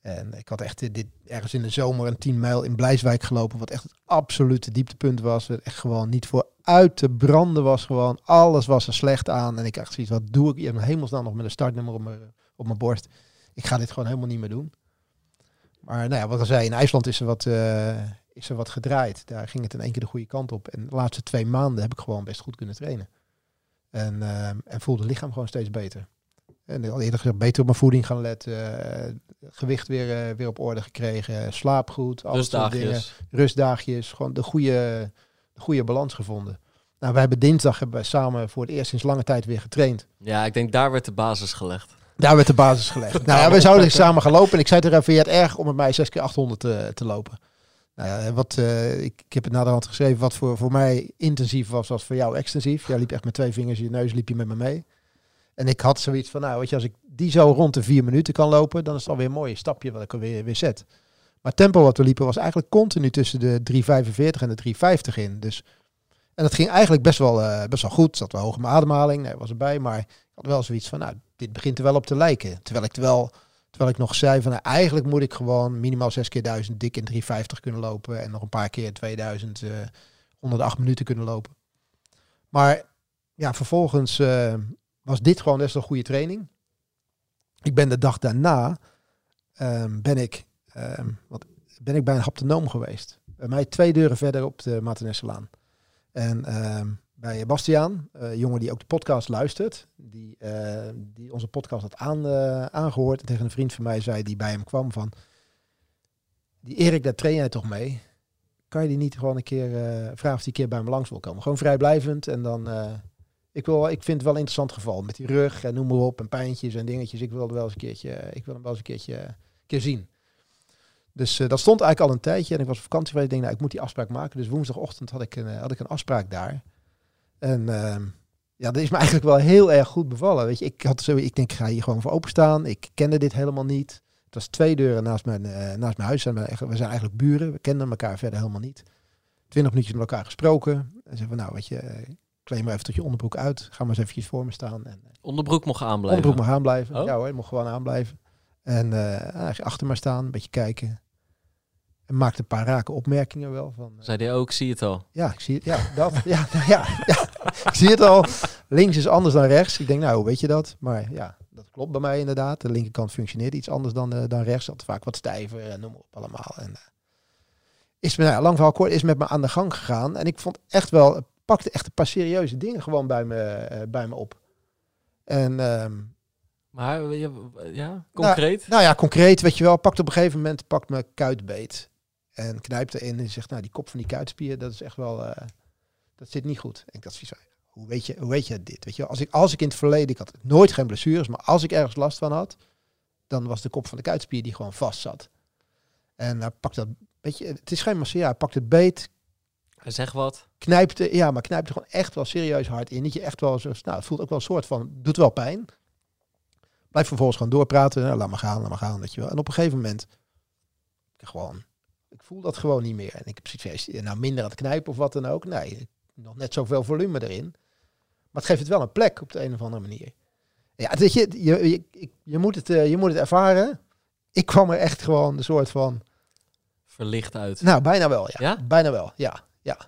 En ik had echt eh, dit, ergens in de zomer een 10 mijl in Blijswijk gelopen, wat echt het absolute dieptepunt was. Het echt gewoon niet voor uit te branden was gewoon. Alles was er slecht aan. En ik dacht zoiets, wat doe ik hier hemelsnaam nog met een startnummer op mijn, op mijn borst. Ik ga dit gewoon helemaal niet meer doen. Maar nou ja, wat ik zei, in IJsland is er wat, eh, is er wat gedraaid. Daar ging het in één keer de goede kant op. En de laatste twee maanden heb ik gewoon best goed kunnen trainen. En, eh, en voelde het lichaam gewoon steeds beter. En al eerder gezegd, beter op mijn voeding gaan letten. eh, gewicht weer, eh, weer op orde gekregen. Slaap goed. soort dingen. Rustdagjes. Rustdagjes. Gewoon de goede, de goede balans gevonden. Nou, wij hebben dinsdag hebben samen voor het eerst sinds lange tijd weer getraind. Ja, ik denk daar werd de basis gelegd. Daar werd de basis gelegd. nou ja, we zouden samen gaan lopen. En ik zei tegen hem, vind je het erg om met mij 6 keer 800 te, te lopen? Nou ja, wat, eh, ik, ik heb het naderhand geschreven. Wat voor, voor mij intensief was, was voor jou extensief. Jij liep echt met twee vingers in je neus, liep je met me mee. En ik had zoiets van, nou weet je, als ik die zo rond de vier minuten kan lopen, dan is het alweer een mooi stapje wat ik alweer weer zet. Maar het tempo wat we liepen was eigenlijk continu tussen de 3,45 en de 3,50 in. Dus, en dat ging eigenlijk best wel, eh, best wel goed. Zat wel mijn ademhaling, nee, was erbij. Maar ik had wel zoiets van, nou, dit begint er wel op te lijken. Terwijl ik, terwijl, terwijl ik nog zei van, nou, eigenlijk moet ik gewoon minimaal 6 keer 1000 dik in 3,50 kunnen lopen. En nog een paar keer 2000 eh, onder de 8 minuten kunnen lopen. Maar ja, vervolgens eh, was dit gewoon best een goede training. Ik ben de dag daarna, ehm, ben, ik, ehm, wat, ben ik bij een haptonoom geweest. Bij mij twee deuren verder op de Maartenesselaan. En ehm, bij Bastiaan, eh, jongen die ook de podcast luistert, die, eh, die onze podcast had aan, eh, aangehoord. En tegen een vriend van mij zei die bij hem kwam van, die Erik, daar train jij toch mee? Kan je die niet gewoon een keer vragen of die een keer bij me langs wil komen? Gewoon vrijblijvend en dan... eh, ik, wil, ik vind het wel een interessant geval. Met die rug en noem maar op. En pijntjes en dingetjes. Ik wil, het wel eens een keertje, ik wil hem wel eens een keertje een keer zien. Dus eh, dat stond eigenlijk al een tijdje. En ik was op vakantie geweest. Ik denk, nou, ik moet die afspraak maken. Dus woensdagochtend had ik een, eh, had ik een afspraak daar. En emijn ja, dat is me eigenlijk wel heel erg goed bevallen. Weet je, ik had zo, ik denk, ik ga hier gewoon voor openstaan. Ik kende dit helemaal niet. Het was twee deuren naast mijn, eh, naast mijn huis. En we, we zijn eigenlijk buren. We kenden elkaar verder helemaal niet. Twintig minuutjes met elkaar gesproken. En zeggen we, nou, weet je, eh, kleed maar even tot je onderbroek uit. Ga maar eens eventjes voor me staan. En, eh, Onderbroek mocht aanblijven. onderbroek mag aanblijven. Oh. Ja hoor, je mag gewoon aanblijven. En eh, eigenlijk achter me staan, een beetje kijken. En maakte een paar rake opmerkingen wel. Van, eh, Zei hij ook, zie het al. ja, ik zie het. Ja, dat. *laughs* Ja, nou ja, ja, ik zie het al. Links is anders dan rechts. Ik denk, nou, hoe weet je dat? Maar ja, dat klopt bij mij inderdaad. De linkerkant functioneert iets anders dan, eh, dan rechts. Dat vaak wat stijver en noem op allemaal. En, eh, is me, nou lang verhaal kort, is met me aan de gang gegaan. En ik vond echt wel, pakte echt een paar serieuze dingen gewoon bij me, eh, bij me op. En ehm, Maar eh, ja, ja, concreet? nou ja, concreet, weet je wel, pakt op een gegeven moment pakt me kuitbeet. En knijpt erin en zegt, nou, die kop van die kuitspier, dat is echt wel, eh, dat zit niet goed. En ik dacht, van, hoe weet je, hoe weet je dit? Weet je wel, als ik, als ik in het verleden, ik had nooit geen blessures, maar als ik ergens last van had, dan was de kop van de kuitspier die gewoon vast zat. En hij pakt dat, weet je, het is geen masseer, hij pakt het beet, Zegt wat. knijpt er, ja, maar knijpt er gewoon echt wel serieus hard in. Dat je echt wel zo, nou, het voelt ook wel een soort van, doet wel pijn. Blijf vervolgens gewoon doorpraten. Nou, laat maar gaan, laat maar gaan, weet je wel. En op een gegeven moment gewoon, ik voel dat gewoon niet meer. En ik heb zoiets hij nou minder aan het knijpen of wat dan ook? Nee, nog net zoveel volume erin. Maar het geeft het wel een plek op de een of andere manier. Ja, weet je, je, je, je, moet, het, eh, je moet het ervaren. Ik kwam er echt gewoon een soort van, Verlicht uit. nou bijna wel, ja. Ja? Bijna wel, ja. Ja.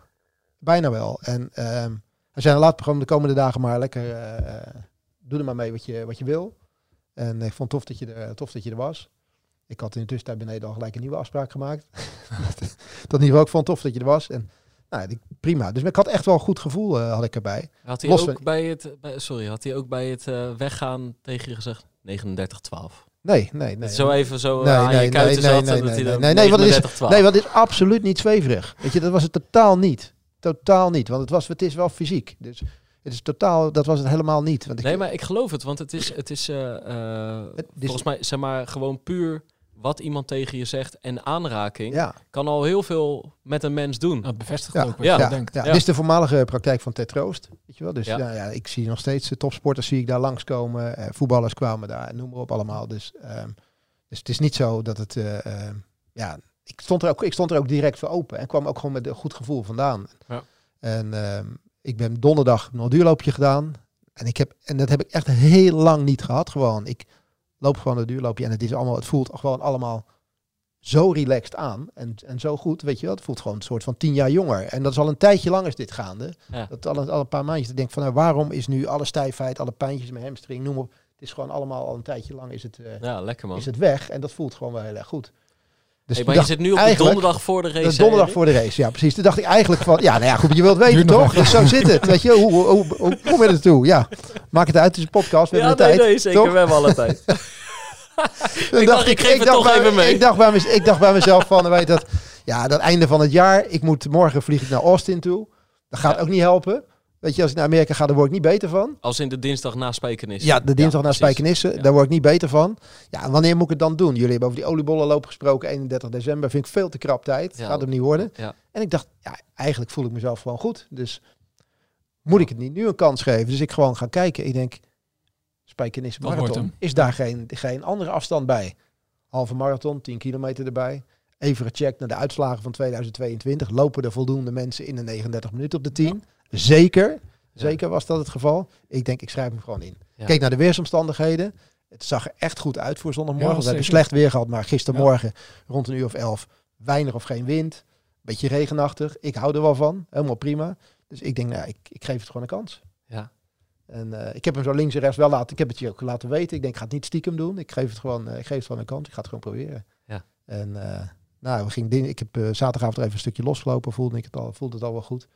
Bijna wel. En ehm als jij laat gewoon de komende dagen maar lekker, eh, doe er maar mee wat je, wat je wil. En ik vond het tof dat, je er, tof dat je er was. Ik had in de tussentijd beneden al gelijk een nieuwe afspraak gemaakt. *laughs* dat niveau, ik vond tof dat je er was. En nou, prima. Dus ik had echt wel een goed gevoel, eh, had ik erbij. Had hij Los ook van- bij het, bij, sorry, had hij ook bij het eh, weggaan tegen je gezegd 39-12? Nee, nee, nee. Zo even zo Nee, aan nee, je kuiten nee, nee, nee, nee, nee, nee, wat is- 39-12. Nee, want het is absoluut niet zweverig. Weet je, dat was het totaal niet. Totaal niet. Want het, was, het is wel fysiek. Dus het is totaal, dat was het helemaal niet. Want ik, Nee, maar ik geloof het, want het is, het is eh, eh, Het is- volgens mij zeg maar gewoon puur wat iemand tegen je zegt en aanraking ja, kan al heel veel met een mens doen. Dat bevestigt Ja. ook wat Ja. je ja, denkt. ja. Ja. Dit is de voormalige praktijk van Ted Troost. Weet je wel? Dus Ja. ja. Ja, ik zie nog steeds de topsporters zie ik daar langskomen. Eh, voetballers kwamen daar, noem maar op allemaal. Dus, ehm, dus het is niet zo dat het... eh, ehm, ja, ik stond, er ook, ik stond er ook direct voor open. En kwam ook gewoon met een goed gevoel vandaan. Ja. En ehm, ik ben donderdag nog een duurloopje gedaan. En, ik heb, en dat heb ik echt heel lang niet gehad. Gewoon, ik loop gewoon een duurloopje. En het, is allemaal, het voelt gewoon allemaal zo relaxed aan. En, en zo goed, weet je wel. Het voelt gewoon een soort van tien jaar jonger. En dat is al een tijdje lang is dit gaande. Ja. Dat al een, al een paar maandjes. Ik denk van, nou, waarom is nu alle stijfheid, alle pijntjes in mijn hamstring, noem op. Het is gewoon allemaal al een tijdje lang is het, eh, Ja, lekker man. is het weg. En dat voelt gewoon wel heel erg goed. Dus Hey, maar je zit nu op de donderdag voor de race. de donderdag voor de race, ja precies. Toen dacht ik eigenlijk van, ja, nou ja, goed, je wilt weten *laughs* toch? Dus zo zit het, weet je. Hoe, hoe, hoe, hoe kom je er naartoe? Ja, maak het uit, het is een podcast, we Ja, hebben nee, tijd. nee, zeker. toch? We hebben alle tijd. *laughs* Ik dacht, ik geef het dacht toch bij- even mee. Ik dacht bij, mez- ik dacht bij mezelf van, weet dat, ja, dat einde van het jaar, ik moet, morgen vlieg ik naar Austin toe. Dat gaat Ja. ook niet helpen. Weet je, als ik naar Amerika ga, daar word ik niet beter van. Als in de dinsdag na Spijkenis. Ja, de dinsdag naar precies. Spijkenisse, Ja. daar word ik niet beter van. Ja, en wanneer moet ik het dan doen? Jullie hebben over die oliebollenloop gesproken, 31 december. Vind ik veel te krap tijd. Ja. Gaat hem niet worden. Ja. En ik dacht, ja, eigenlijk voel ik mezelf gewoon goed. Dus moet ik het niet nu een kans geven? Dus ik gewoon gaan kijken. Ik denk, Spijkenisse Dat wordt Marathon, is daar geen, geen andere afstand bij? Halve marathon, 10 kilometer erbij. Even gecheckt naar de uitslagen van 2022. Lopen er voldoende mensen in de 39 minuten op de 10? Zeker. Zeker was dat het geval. Ik denk, ik schrijf hem gewoon in. Keek naar de weersomstandigheden. Het zag er echt goed uit voor zondagmorgen. We hebben slecht weer gehad, maar gistermorgen rond een uur of elf weinig of geen wind. Beetje regenachtig. Ik hou er wel van. Helemaal prima. Dus ik denk, nou, ik, ik geef het gewoon een kans. Ja. En eh, ik heb hem zo links en rechts wel laten. Ik heb het je ook laten weten. Ik denk, ik ga het niet stiekem doen. Ik geef het gewoon, eh, ik geef het gewoon een kans. Ik ga het gewoon proberen. Ja. En eh, nou, we gingen, ik heb zaterdagavond er even een stukje losgelopen. Voelde ik het al, voelde het al wel goed.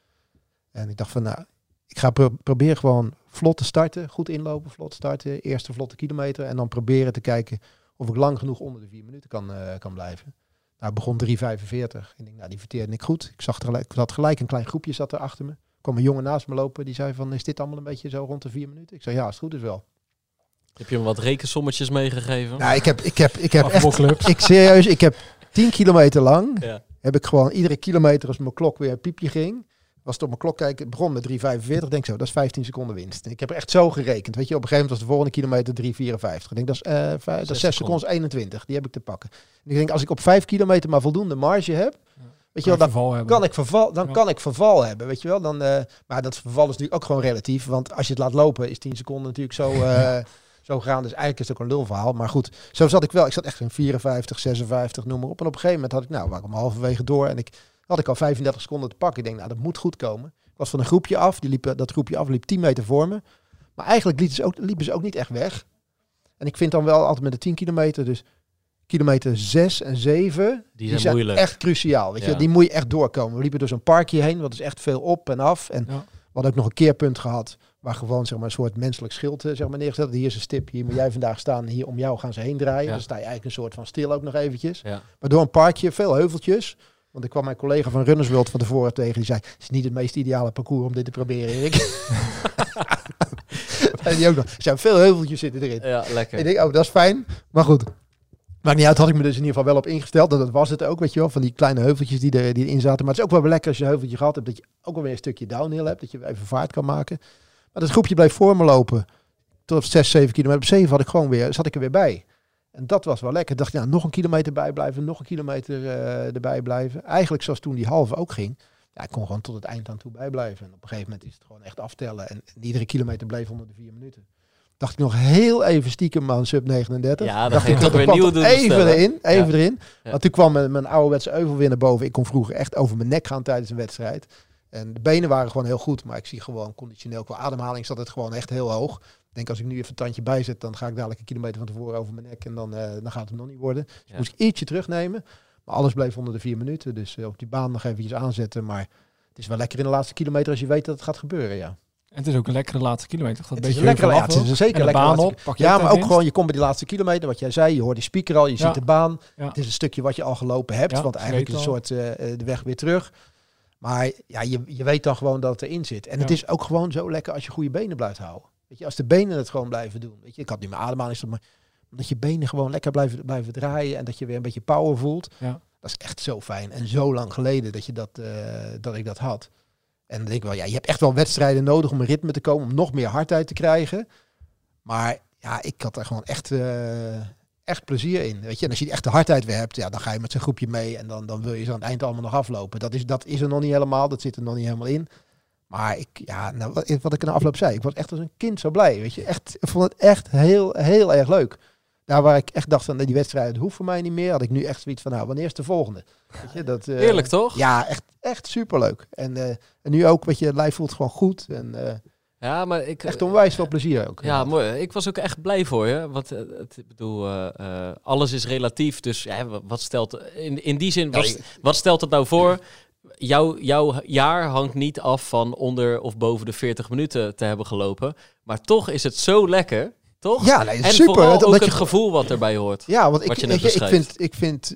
En ik dacht van, nou, ik ga pro proberen gewoon vlot te starten. Goed inlopen, vlot starten. Eerste vlotte kilometer. En dan proberen te kijken of ik lang genoeg onder de vier minuten kan, eh, kan blijven. Nou, het begon 3,45. Ik denk, nou, die verteerde ik goed. Ik zag er gelijk, ik had gelijk een klein groepje zat er achter me. Er kwam een jongen naast me lopen. Die zei van, is dit allemaal een beetje zo rond de vier minuten? Ik zei, ja, als het goed is wel. Heb je hem wat rekensommetjes meegegeven? Nou, ik heb, ik heb, ik heb echt, ik serieus, ik heb 10 kilometer lang, Ja. heb ik gewoon iedere kilometer als mijn klok weer een piepje ging, was het op mijn klok kijken, begon met 3,45, denk zo, dat is 15 seconden winst. Ik heb er echt zo gerekend, weet je, op een gegeven moment was de volgende kilometer 3,54. Ik denk, dat is, eh, vijf, dat is 6 seconden, is 21, die heb ik te pakken. En ik denk, als ik op 5 kilometer maar voldoende marge heb, weet je wel, dan kan ik verval, dan Ja. kan ik verval hebben, weet je wel. Dan, eh, maar dat verval is natuurlijk ook gewoon relatief, want als je het laat lopen is 10 seconden natuurlijk zo, *laughs* eh, zo gaan. Dus eigenlijk is het ook een lulverhaal. Maar goed, zo zat ik wel. Ik zat echt in 54, 56, noem maar op. En op een gegeven moment had ik, nou, waar ik om halverwege door en ik had ik al 35 seconden te pakken. Ik denk, nou, dat moet goed komen. Ik was van een groepje af, die liep, dat groepje af liep 10 meter voor me. Maar eigenlijk liepen ze ook, liepen ze ook niet echt weg. En ik vind dan wel altijd met de 10 kilometer, dus kilometer 6 en 7, Die zijn moeilijk. echt cruciaal. Weet je? Die moet je echt doorkomen. We liepen door zo'n parkje heen, wat is echt veel op en af. En Ja. we hadden ook nog een keerpunt gehad, waar gewoon zeg maar, een soort menselijk schild eh, zeg maar, neergezet. Hier is een stip, hier moet jij vandaag staan, hier om jou gaan ze heen draaien. Ja. Dan sta je eigenlijk een soort van stil ook nog eventjes. Maar door een parkje, veel heuveltjes. Want ik kwam mijn collega van Runners World van tevoren tegen. Die zei, het is niet het meest ideale parcours om dit te proberen, Erik. *laughs* en die ook nog. Er zijn veel heuveltjes zitten erin. Ja, lekker. Ik denk, oh, dat is fijn. Maar goed. Maakt niet uit, had ik me dus in ieder geval wel op ingesteld. En dat was het ook, weet je wel. Van die kleine heuveltjes die, er, die erin zaten. Maar het is ook wel lekker als je een heuveltje gehad hebt. Dat je ook wel weer een stukje downhill hebt. Dat je even vaart kan maken. Maar dat groepje bleef voor me lopen. Tot 6, 7 kilometer. Op 7 had ik gewoon weer, zat ik er weer bij. En dat was wel lekker. Ik dacht, ja, nog een kilometer bijblijven, nog een kilometer eh, erbij blijven. Eigenlijk zoals toen die halve ook ging. Ja, ik kon gewoon tot het eind aan toe bijblijven. En op een gegeven moment is het gewoon echt aftellen. En, en iedere kilometer bleef onder de vier minuten. Dacht ik nog heel even stiekem aan sub 39. Ja, dan dacht ik, toch dat weer toch doelen Even erin, even erin. Want toen kwam mijn, mijn ouderwetse euvel weer naar boven. Ik kon vroeger echt over mijn nek gaan tijdens een wedstrijd. En de benen waren gewoon heel goed. Maar ik zie gewoon conditioneel qua ademhaling zat het gewoon echt heel hoog. Ik denk als ik nu even een tandje bijzet, dan ga ik dadelijk een kilometer van tevoren over mijn nek. En dan, eh, dan gaat het nog niet worden. Dus Ja. moest ik ietsje terugnemen. Maar alles bleef onder de vier minuten. Dus eh, op die baan nog eventjes aanzetten. Maar het is wel lekker in de laatste kilometer als je weet dat het gaat gebeuren. Ja. En het is ook een lekkere laatste kilometer. Dat Het is een lekkere, ja, het is een zeker En de lekkere baan op. Ja, maar ook winst. gewoon, je komt bij die laatste kilometer, wat jij zei, je hoort die speaker al, je Ja. ziet de baan. Ja. Het is een stukje wat je al gelopen hebt, want eigenlijk is een soort eh, de weg weer terug. Maar ja, je, je weet dan gewoon dat het erin zit. En het is ook gewoon zo lekker als je goede benen blijft houden. Weet je, als de benen het gewoon blijven doen. Weet je, ik had nu mijn ademhaling, maar dat je benen gewoon lekker blijven, blijven draaien en dat je weer een beetje power voelt. Ja. Dat is echt zo fijn. En zo lang geleden dat, je dat, eh, dat ik dat had. En dan denk ik wel, ja, je hebt echt wel wedstrijden nodig om een ritme te komen, om nog meer hardheid te krijgen. Maar ja, ik had er gewoon echt, eh, echt plezier in. Weet je, en als je die echte hardheid weer hebt, ja, dan ga je met zijn groepje mee en dan, dan wil je ze aan het eind allemaal nog aflopen. Dat is, dat is er nog niet helemaal, dat zit er nog niet helemaal in. Maar ik, ja, nou, wat, wat ik in de afloop zei, ik was echt als een kind zo blij. Weet je, echt, ik vond het echt heel, heel erg leuk. Daar waar ik echt dacht van, die wedstrijd hoeft voor mij niet meer, had ik nu echt zoiets van, nou, wanneer is de volgende? Weet je, dat, eh, Heerlijk toch? Ja, echt, echt superleuk. En, eh, en nu ook, weet je, het lijf voelt gewoon goed. En eh, Ja, maar ik... echt onwijs veel plezier ook. Ja, mooi. Ik was ook echt blij voor je. Want het, ik bedoel, alles is relatief. Dus ja, wat stelt in, in die zin, wat, wat stelt het nou voor? Jouw, jouw jaar hangt niet af van onder of boven de 40 minuten te hebben gelopen. Maar toch is het zo lekker, toch? Ja, nee, en super. vooral ook je het gevoel wat erbij hoort. Ja, want ik, ik, vind, ik vind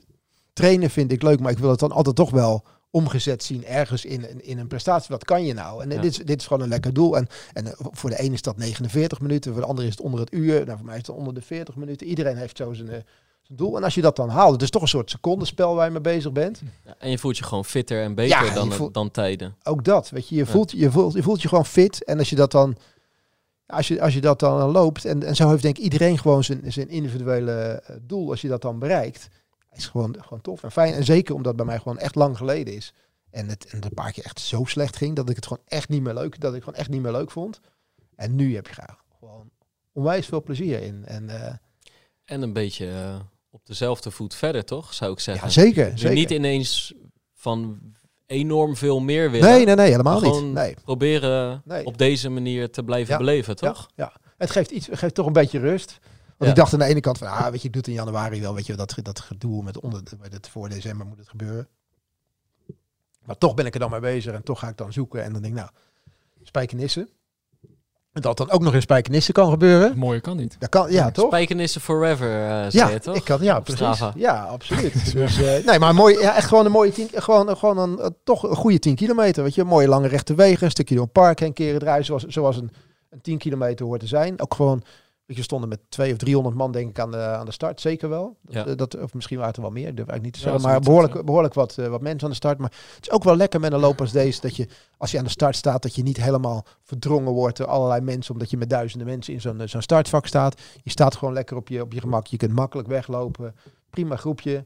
trainen vind ik leuk, maar ik wil het dan altijd toch wel omgezet zien ergens in, in, een prestatie. Wat kan je nou? En Ja. dit, is, dit is gewoon een lekker doel. En, en eh, voor de ene is dat 49 minuten, voor de andere is het onder het uur. Nou, voor mij is het onder de 40 minuten. Iedereen heeft zo zijn, eh, zijn doel. En als je dat dan haalt, het is toch een soort secondenspel waar je mee bezig bent. Ja, en je voelt je gewoon fitter en beter Ja, dan, voelt- dan tijden. Ook dat, weet je, je voelt je, voelt, je voelt je gewoon fit. En als je dat dan, als je, als je dat dan loopt, en, en zo heeft denk ik iedereen gewoon zijn, zijn individuele eh, doel, als je dat dan bereikt, is gewoon, gewoon tof en fijn. En zeker omdat het bij mij gewoon echt lang geleden is. En het, en het een paar keer echt zo slecht ging, dat ik het gewoon echt niet meer leuk, dat ik gewoon echt niet meer leuk vond. En nu heb je graag gewoon onwijs veel plezier in. En eh, En een beetje eh, op dezelfde voet verder, toch? Zou ik zeggen. ja, zeker. Zeker. niet ineens van enorm veel meer willen. nee, nee, nee, helemaal niet. Nee. proberen Nee. op deze manier te blijven Ja. beleven, toch? Ja, ja. Het geeft, iets, het geeft toch een beetje rust. Want Ja. ik dacht aan de ene kant van, ah, weet je, ik doe het in januari wel, weet je, dat, dat gedoe met onder, het voor december moet het gebeuren. Maar toch ben ik er dan mee bezig en toch ga ik dan zoeken en dan denk ik, nou, spijkenissen. En dat dan ook nog in spijkenissen kan gebeuren. Mooier kan niet. Dat kan, ja, toch? Spijkenissen forever, eh zei Ja, je toch? ik kan, ja, Op precies. Strava. Ja, absoluut. *laughs* dus, eh, nee, maar mooi, ja, echt gewoon een mooie tien, gewoon, gewoon een, eh, toch een goede 10 kilometer, weet je, mooie lange rechte wegen, een stukje door een park heen keren draaien, zoals, zoals een, een 10 kilometer hoort te zijn. Ook gewoon, je, stonden met 200 of 300 man denk ik aan de, aan de start, zeker wel. Dat, Ja. eh, dat, of misschien waren het er wel meer, durf ik niet te Ja, zeggen, maar behoorlijk, behoorlijk wat, eh, wat mensen aan de start. Maar het is ook wel lekker met een loop als deze, dat je, als je aan de start staat, dat je niet helemaal verdrongen wordt door allerlei mensen, omdat je met duizenden mensen in zo'n eh, zo'n startvak staat. Je staat gewoon lekker op je, op je gemak. Je kunt makkelijk weglopen. Prima groepje.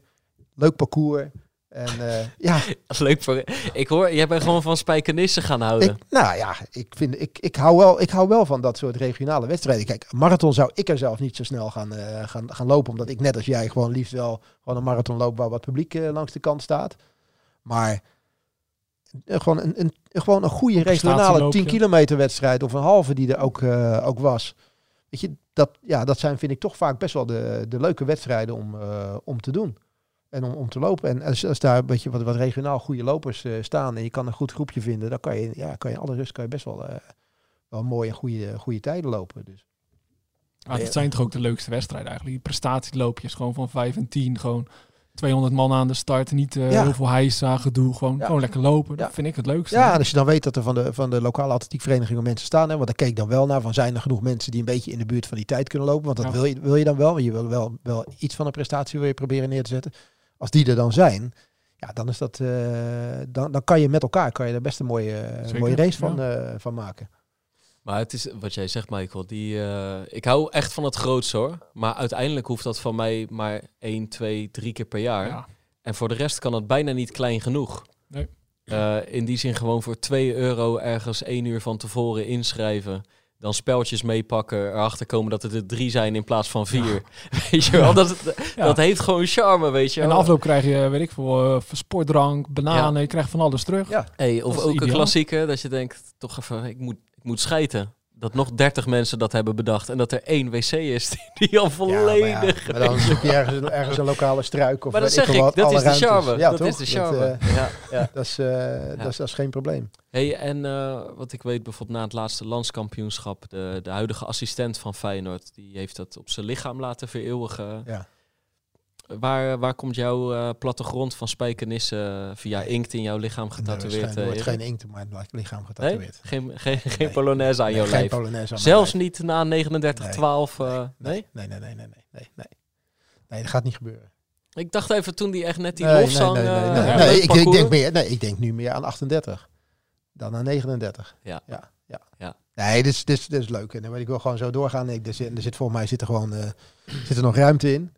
Leuk parcours. En eh, ja, *laughs* leuk voor... Ik hoor, jij bent gewoon van spijkenissen gaan houden. ik, nou ja, ik, vind, ik, ik, hou wel, ik hou wel van dat soort regionale wedstrijden. Kijk, marathon zou ik er zelf niet zo snel gaan, eh, gaan, gaan lopen. Omdat ik net als jij gewoon liefst wel gewoon een marathon loop waar wat publiek eh, langs de kant staat. Maar gewoon, een, een, gewoon een goede regionale prestatieloopje. 10 kilometer wedstrijd of een halve die er ook, eh, ook was. Weet je, dat, ja, dat zijn vind ik toch vaak best wel de, de leuke wedstrijden om, eh, om te doen. En om, om te lopen. En als, als daar een beetje wat, wat regionaal goede lopers eh, staan en je kan een goed groepje vinden, dan kan je, ja, kan je alle rust kan je best wel, eh, wel mooi en goede, goede tijden lopen. Dus. Ah, dat zijn toch ook de leukste wedstrijden eigenlijk. Die prestatieloopjes gewoon van 5 en 10. Gewoon 200 man aan de start. Niet eh, Ja. heel veel hijsa, gedoe. Gewoon, Ja. gewoon lekker lopen. Dat Ja. vind ik het leukste. Ja, en als je dan weet dat er van de, van de lokale atletiekvereniging ook mensen staan, hè, want daar keek ik dan wel naar, van zijn er genoeg mensen die een beetje in de buurt van die tijd kunnen lopen, want dat wil, je, wil je dan wel, want je wil wel, wel iets van een prestatie wil je proberen neer te zetten. Als die er dan zijn, ja, dan is dat, eh, dan, dan kan je met elkaar kan je er best een mooie, eh, Zeker, mooie race van, ja. eh, van maken. Maar het is wat jij zegt, Michael. Die, eh, ik hou echt van het grootste hoor. Maar uiteindelijk hoeft dat van mij maar 1, 2, 3 keer per jaar. Ja. En voor de rest kan het bijna niet klein genoeg. Nee. Eh, in die zin gewoon voor 2 euro ergens 1 uur van tevoren inschrijven. Dan speltjes meepakken, erachter komen dat het er drie zijn in plaats van vier. *laughs* Weet je wel, dat, Ja. dat heeft gewoon charme, weet je En wel. de afloop krijg je, weet ik veel, eh, sportdrank, bananen, je krijgt van alles terug. Ja. Hey, of ook een ideaal. klassieker, dat je denkt, toch even, ik moet, ik moet schijten. Dat nog 30 mensen dat hebben bedacht. En dat er één wc is die, al Ja, maar, ja, volledig... maar dan zoek je ergens, ergens een lokale struik of maar dat ik zeg veel ik, wat, dat is de charme. Ja, dat is de charme. eh, ja, ja. *laughs* dat, is, eh, dat, is, dat is geen probleem. Hey, en eh, wat ik weet bijvoorbeeld na het laatste landskampioenschap, de, de huidige assistent van Feyenoord, die heeft dat op zijn lichaam laten vereeuwigen. Ja. Waar, waar komt jouw eh, plattegrond van spijkenissen via inkt in jouw lichaam getatoeëerd? Er eh, wordt Erik? geen inkt op mijn lichaam nee? getatoeëerd. Geen, geen, geen Nee. polonaise aan Nee, jouw geen lijf? Polonaise aan Zelfs niet na 39, Nee. 12? eh, nee? Nee, nee, nee, nee, nee, nee, nee. Nee, dat gaat niet gebeuren. Ik dacht even toen die echt net die nee, lofzang... nee, nee, nee, eh, nee. ja, Nee, ik, denk meer, nee, ik denk nu meer aan 38 dan aan 39. Ja. ja, ja. Ja. Nee, dit is, dit, is, dit is leuk. En ik wil gewoon zo doorgaan. Ik, er, zit, er zit volgens mij zit er gewoon eh, zit er nog ruimte in.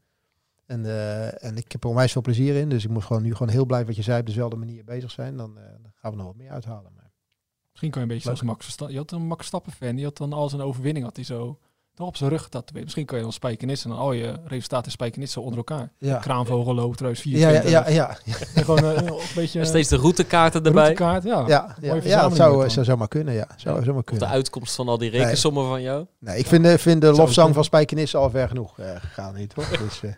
En, eh, en ik heb er onwijs veel plezier in. Dus ik moet gewoon nu gewoon heel blij wat je zei op dezelfde manier bezig zijn. Dan, eh, dan gaan we nog wat meer uithalen. Maar, Misschien kan je een beetje Leuk. zoals Max Verstappen. Je had een Max Verstappen fan, die had dan al zijn overwinning had hij zo toch op zijn rug getatoeëerd. Misschien kan je dan spijkenissen en al je resultaten spijkenissen onder elkaar. ja. Kraanvogel loopt trouwens Ja, ja, 24. ja, ja, ja, En gewoon eh, een *laughs* beetje Steeds de routekaarten erbij. routekaart. Ja. ja, ja, het zou, eh, zou zomaar kunnen. Ja, zou Ja. zomaar Of de kunnen. uitkomst van al die rekensommen van jou. Nee, ik vind, eh, vind de Zou lofzang kunnen. van Spijkenissen al ver genoeg eh, gegaan. Niet, hoor. *laughs* Dus, eh,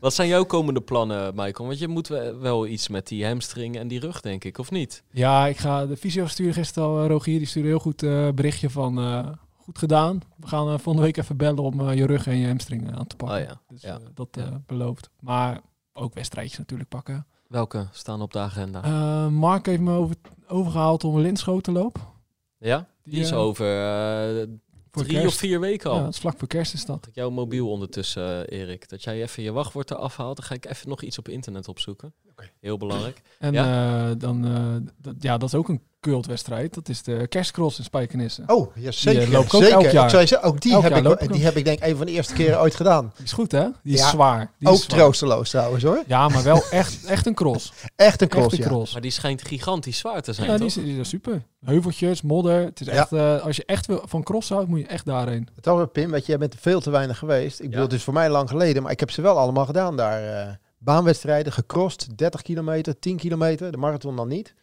Wat zijn jouw komende plannen, Michael? Want je moet we- wel iets met die hamstring en die rug, denk ik, of niet? Ja, ik ga de fysio sturen gisteren al. eh, Rogier die stuurde heel goed eh, berichtje van eh, goed gedaan. We gaan eh, volgende week even bellen om eh, je rug en je hamstring eh, aan te pakken. Oh ja, Dus ja, dat belooft. Maar ook wedstrijdjes natuurlijk pakken. Welke staan op de agenda? Mark heeft me over, overgehaald om een linschoot te lopen. ja? Die is over drie kerst. of vier weken al. Ja, het is vlak voor kerst is dat. Ik jouw mobiel ondertussen, Erik. Dat jij even je wachtwoord eraf haalt. Dan ga ik even nog iets op internet opzoeken. Oké. Heel belangrijk. *clears throat* En Ja? eh, dan, eh, dat, ja, dat is ook een cultwedstrijd. Dat is de kerstcross in Spijkenissen. Oh, ja, zeker. Die, eh, loop ik ook zeker. elk jaar. Ik zeggen, ook die, Elk heb jaar ik, die heb ik denk ik een van de eerste keren ooit gedaan. Die is goed, hè? Die is Ja, zwaar. Die ook is zwaar. troosteloos trouwens hoor. Ja, maar wel echt, echt een cross. *laughs* Echt een cross, echt een ja. cross. Maar die schijnt gigantisch zwaar te zijn, Ja, die toch? is, die is super. Heuveltjes, modder. Het is Ja. echt, eh, als je echt wil, van cross houdt, moet je echt daarheen. Het was Pim, weet je, jij bent er veel te weinig geweest. Ik bedoel, het is voor mij lang geleden, maar ik heb ze wel allemaal gedaan daar. eh, baanwedstrijden, gecrossed, 30 kilometer, 10 kilometer, de marathon dan niet.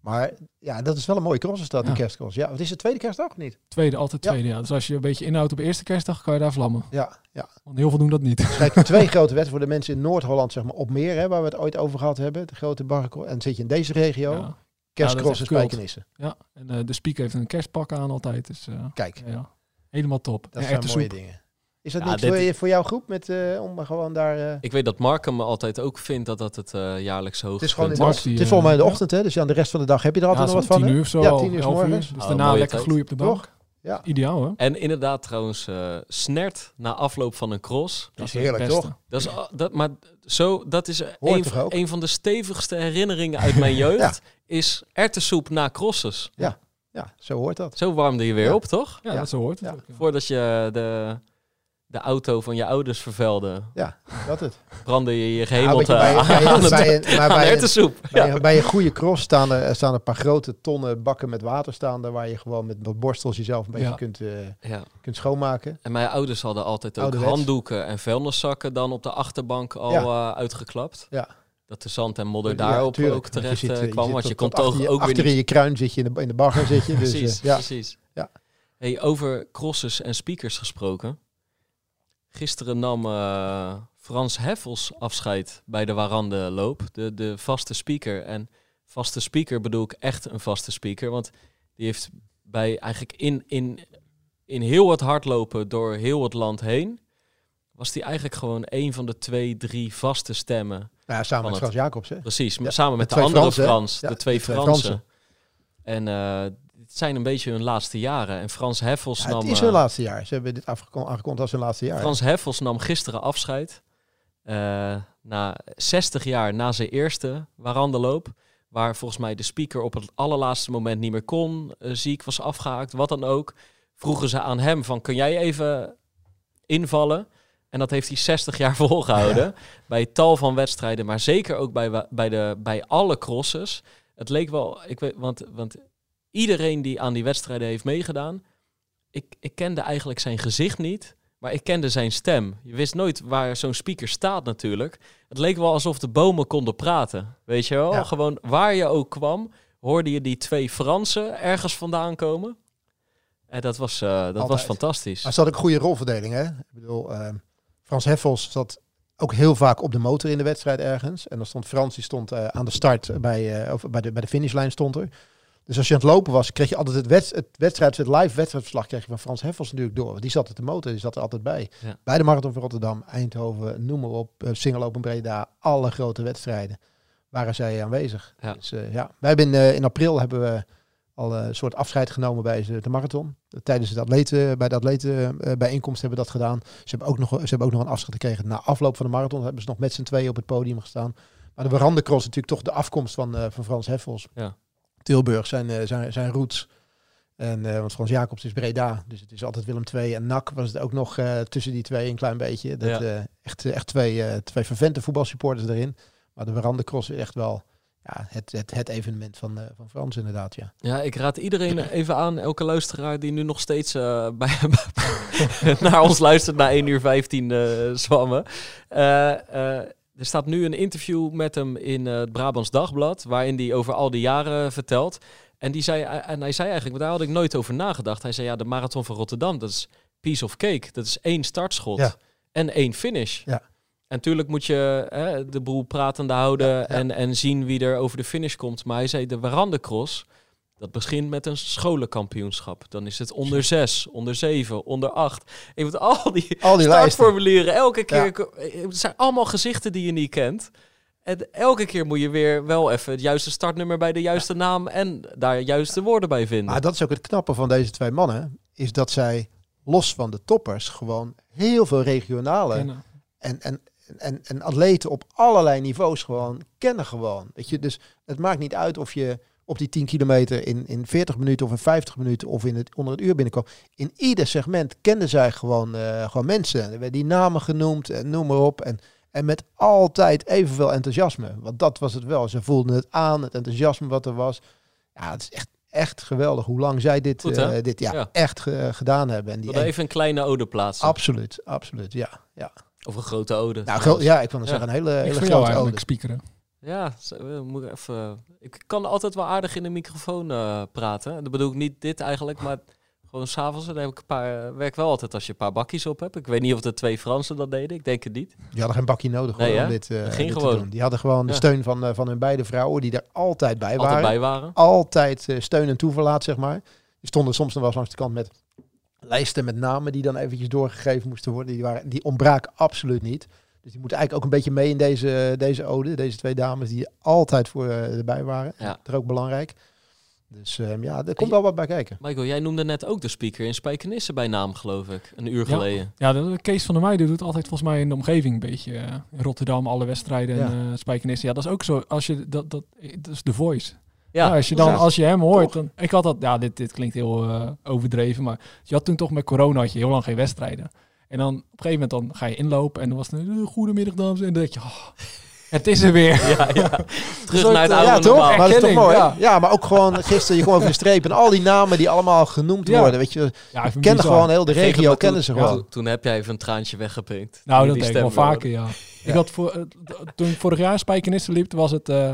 Maar ja, dat is wel een mooie cross is dat, Ja. de kerstcross. Ja, wat is de tweede kerstdag of niet? Tweede, altijd tweede. Ja. Dus als je een beetje inhoudt op eerste kerstdag, kan je daar vlammen. Ja, ja. Want heel veel doen dat niet. Kijk, *laughs* twee grote wedstrijden voor de mensen in Noord-Holland, zeg maar, op meer, hè, waar we het ooit over gehad hebben. De grote barrecross. En dan zit je in deze regio, Ja. kerstcross en spijkenissen. ja. En eh, de speaker heeft een kerstpak aan altijd. Dus eh, Kijk, ja, helemaal top. dat en zijn mooie dingen. Is dat Ja, niet dit- voor, jouw groep, met, eh, om gewoon daar... eh, Ik weet dat Mark hem altijd ook vindt dat dat het eh jaarlijks Het is hoogtepunt gewoon in de Mark ochtend. die, Het is volgens mij in de ochtend, hè? Dus ja, de rest van de dag heb je er Ja, altijd nog wat van. tien uur of zo. Ja, tien uur. Dus Oh, daarna lekker gloeien op de bank. Ja. Ideaal, hè? En inderdaad trouwens, eh, snert na afloop van een cross. Dat is het heerlijk, beste. toch? Dat is, ah, dat, maar zo, dat is een, van de stevigste herinneringen uit mijn *laughs* jeugd. Is erwtensoep na crosses. Ja, zo hoort dat. Zo warmde je weer Ja. op, toch? Ja, Ja. dat zo hoort het Ja. ook. ja. Voordat je de, de auto van je ouders vervuilde, Ja, dat het. brandde je je gehemelte je, bij, aan, bij, het- bij, een- maar bij, een, erwtensoep. bij, een, bij een goede cross staan er, staan er een paar grote tonnen bakken met water staan waar je gewoon met wat borstels jezelf een beetje Ja. kunt, eh, Ja. kunt schoonmaken. En mijn ouders hadden altijd ook Ouderwets. handdoeken en vuilniszakken dan op de achterbank al Ja. eh, uitgeklapt. Ja. Dat de zand en modder daarop ook je terecht zit, eh, eh, je kwam. zit Want je kon tot toch je, ook weer achter in je kruin zit je in de, in de bagger zit je. Dus, *laughs* eh, precies, ja. precies. Ja. Hey, over crosses en speakers gesproken. Gisteren nam eh, Frans Heffels afscheid bij de Warande loop. De, de vaste speaker. En vaste speaker bedoel ik echt een vaste speaker. Want die heeft bij eigenlijk in, in, in heel het hardlopen door heel het land heen... was die eigenlijk gewoon een van de twee, drie vaste stemmen Nou, ja, samen met Frans Jacobs, hè? Precies, Ja, samen met de andere? Frans, de twee de twee Fransen. Fransen. En eh het zijn een beetje hun laatste jaren. En Frans Heffels Ja, nam... het is eh, hun laatste jaar. Ze hebben dit aangekondigd als hun laatste jaar. Frans Heffels nam gisteren afscheid. Eh, na 60 jaar na zijn eerste warandeloop. waar volgens mij de speaker op het allerlaatste moment niet meer kon, eh, ziek was afgehaakt, wat dan ook, vroegen ze aan hem van, kun jij even invallen? En dat heeft hij 60 jaar *laughs* volgehouden. Bij tal van wedstrijden, maar zeker ook bij, bij, de, bij alle crosses. Het leek wel, ik weet, want, want iedereen die aan die wedstrijden heeft meegedaan, ik, ik kende eigenlijk zijn gezicht niet, maar ik kende zijn stem. Je wist nooit waar zo'n speaker staat natuurlijk. Het leek wel alsof de bomen konden praten. Weet je wel? Ja. Gewoon waar je ook kwam, hoorde je die twee Fransen ergens vandaan komen. En dat was, eh, dat was fantastisch. Maar ze had ook een goede rolverdeling, hè? Ik bedoel, eh, Frans Heffels zat ook heel vaak op de motor in de wedstrijd ergens. En dan stond Frans, die stond eh, aan de start bij, eh, of bij, de, bij de finishlijn stond er. Dus als je aan het lopen was, kreeg je altijd het, wedst het wedstrijd, het live wedstrijdverslag kreeg je van Frans Heffels natuurlijk door. Want die zat op de motor, die zat er altijd bij. Ja. Bij de Marathon van Rotterdam, Eindhoven, noem maar op, uh, Single Open Breda, alle grote wedstrijden waren zij aanwezig. Ja. Dus eh, ja, wij hebben in, eh, in april hebben we al een soort afscheid genomen bij de marathon. Tijdens het atleten, bij de atletenbijeenkomst hebben we dat gedaan. Ze hebben, ook nog, ze hebben ook nog een afscheid gekregen na afloop van de marathon. Hebben ze nog met z'n tweeën op het podium gestaan. Maar de Verandecross natuurlijk toch de afkomst van, eh, van Frans Heffels. Ja. Tilburg zijn, eh, zijn, zijn roots. En, eh, want Frans Jacobs is Breda. Dus het is altijd Willem II. En NAC was het ook nog eh, tussen die twee een klein beetje. Dat, Ja. echt, echt twee, twee vervente voetbalsupporters erin. Maar de Verandecross is echt wel ja, het, het, het evenement van, van Frans inderdaad. Ja. Ja, ik raad iedereen even aan, elke luisteraar die nu nog steeds *laughs* bij, *laughs* naar ons luistert na 1 uur 15 eh zwammen. Eh, eh, er staat nu een interview met hem in eh, het Brabants Dagblad, waarin hij over al die jaren vertelt. En, die zei, en hij zei eigenlijk, daar had ik nooit over nagedacht. Hij zei, ja, de Marathon van Rotterdam, dat is piece of cake. Dat is één startschot Ja. en één finish. Ja. En natuurlijk moet je hè, de boel pratende houden ja. En, en zien wie er over de finish komt. Maar hij zei, de Warandecross, dat begint met een scholenkampioenschap. Dan is het onder zes, onder zeven, onder acht. Je moet al die Al die lijsten. startformulieren elke keer... Ja. Het zijn allemaal gezichten die je niet kent. En elke keer moet je weer wel even het juiste startnummer bij de juiste naam... en daar juiste woorden bij vinden. Maar dat is ook het knappe van deze twee mannen. Is dat zij los van de toppers gewoon heel veel regionale En, eh, en, en, en, en atleten op allerlei niveaus gewoon kennen gewoon. Weet je, dus het maakt niet uit of je op die 10 kilometer in, in 40 minuten of in 50 minuten of in het, onder het uur binnenkwam. In ieder segment kenden zij gewoon, eh, gewoon mensen. Er werden die namen genoemd en noem maar op. En, en met altijd evenveel enthousiasme. Want dat was het wel. Ze voelden het aan, het enthousiasme wat er was. Ja, het is echt, echt geweldig hoe lang zij dit, Goed, eh, dit ja, Ja. echt ge- gedaan hebben. En die, wil even een kleine ode plaatsen. absoluut, absoluut, ja. ja. Of een grote ode. Nou, gro- ja, ik wil Ja. zeggen, een hele, ik hele grote ode. speakeren. Ja, eh, moet ik even. Ik kan altijd wel aardig in de microfoon eh, praten. Dat bedoel ik niet dit eigenlijk, maar gewoon s'avonds. Dan heb ik een paar. eh, werk wel altijd als je een paar bakjes op hebt. Ik weet niet of de twee Fransen dat deden. Ik denk het niet. Die hadden geen bakje nodig Nee, hoor, om dit, eh, ging dit te gewoon. doen. Die hadden gewoon de steun van, eh, van hun beide vrouwen, die er altijd bij Altijd waren. bij waren. Altijd eh, steun en toeverlaat, zeg maar. Die stonden soms nog wel eens langs de kant met lijsten met namen die dan eventjes doorgegeven moesten worden. Die, waren, die ontbraken absoluut niet. Dus die moeten eigenlijk ook een beetje mee in deze, deze ode. Deze twee dames die altijd voor eh, erbij waren. Ja. Dat is ook belangrijk. Dus ehm, ja, er komt wel wat bij kijken. Michael, jij noemde net ook de speaker in Spijkenisse bij naam, geloof ik. Een uur Ja. geleden. Ja, de Kees van der Meijden doet altijd volgens mij in de omgeving een beetje. eh, in Rotterdam, alle wedstrijden, Ja. en eh Spijkenissen. Ja, dat is ook zo. Als je dat, dat, dat is de voice. Ja, Ja, als je dan, ja. als je hem hoort, dan. Ik had dat, ja, dit, dit klinkt heel eh, overdreven, maar je had toen toch met corona had je heel lang geen wedstrijden. En dan op een gegeven moment dan ga je inlopen en dan was het een eh, goedemiddag dames en dan denk je, oh, het is er weer. ja, ja. *laughs* Terug soort, naar het eh, oude ja, toch? normaal. Maar dat is toch mooi? ja. Ja. maar ook gewoon *laughs* gisteren, je kwam over de streep en al die namen die allemaal genoemd Ja. worden. Weet je, Ja, kennen gewoon heel de regio, maar kennen ze gewoon. Toen, toen heb jij even een traantje weggepinkt. Nou, Toen dat die ik wel vaker, ja. Ik had voor, eh, toen ik vorig jaar Spijkenissen liep, was het eh,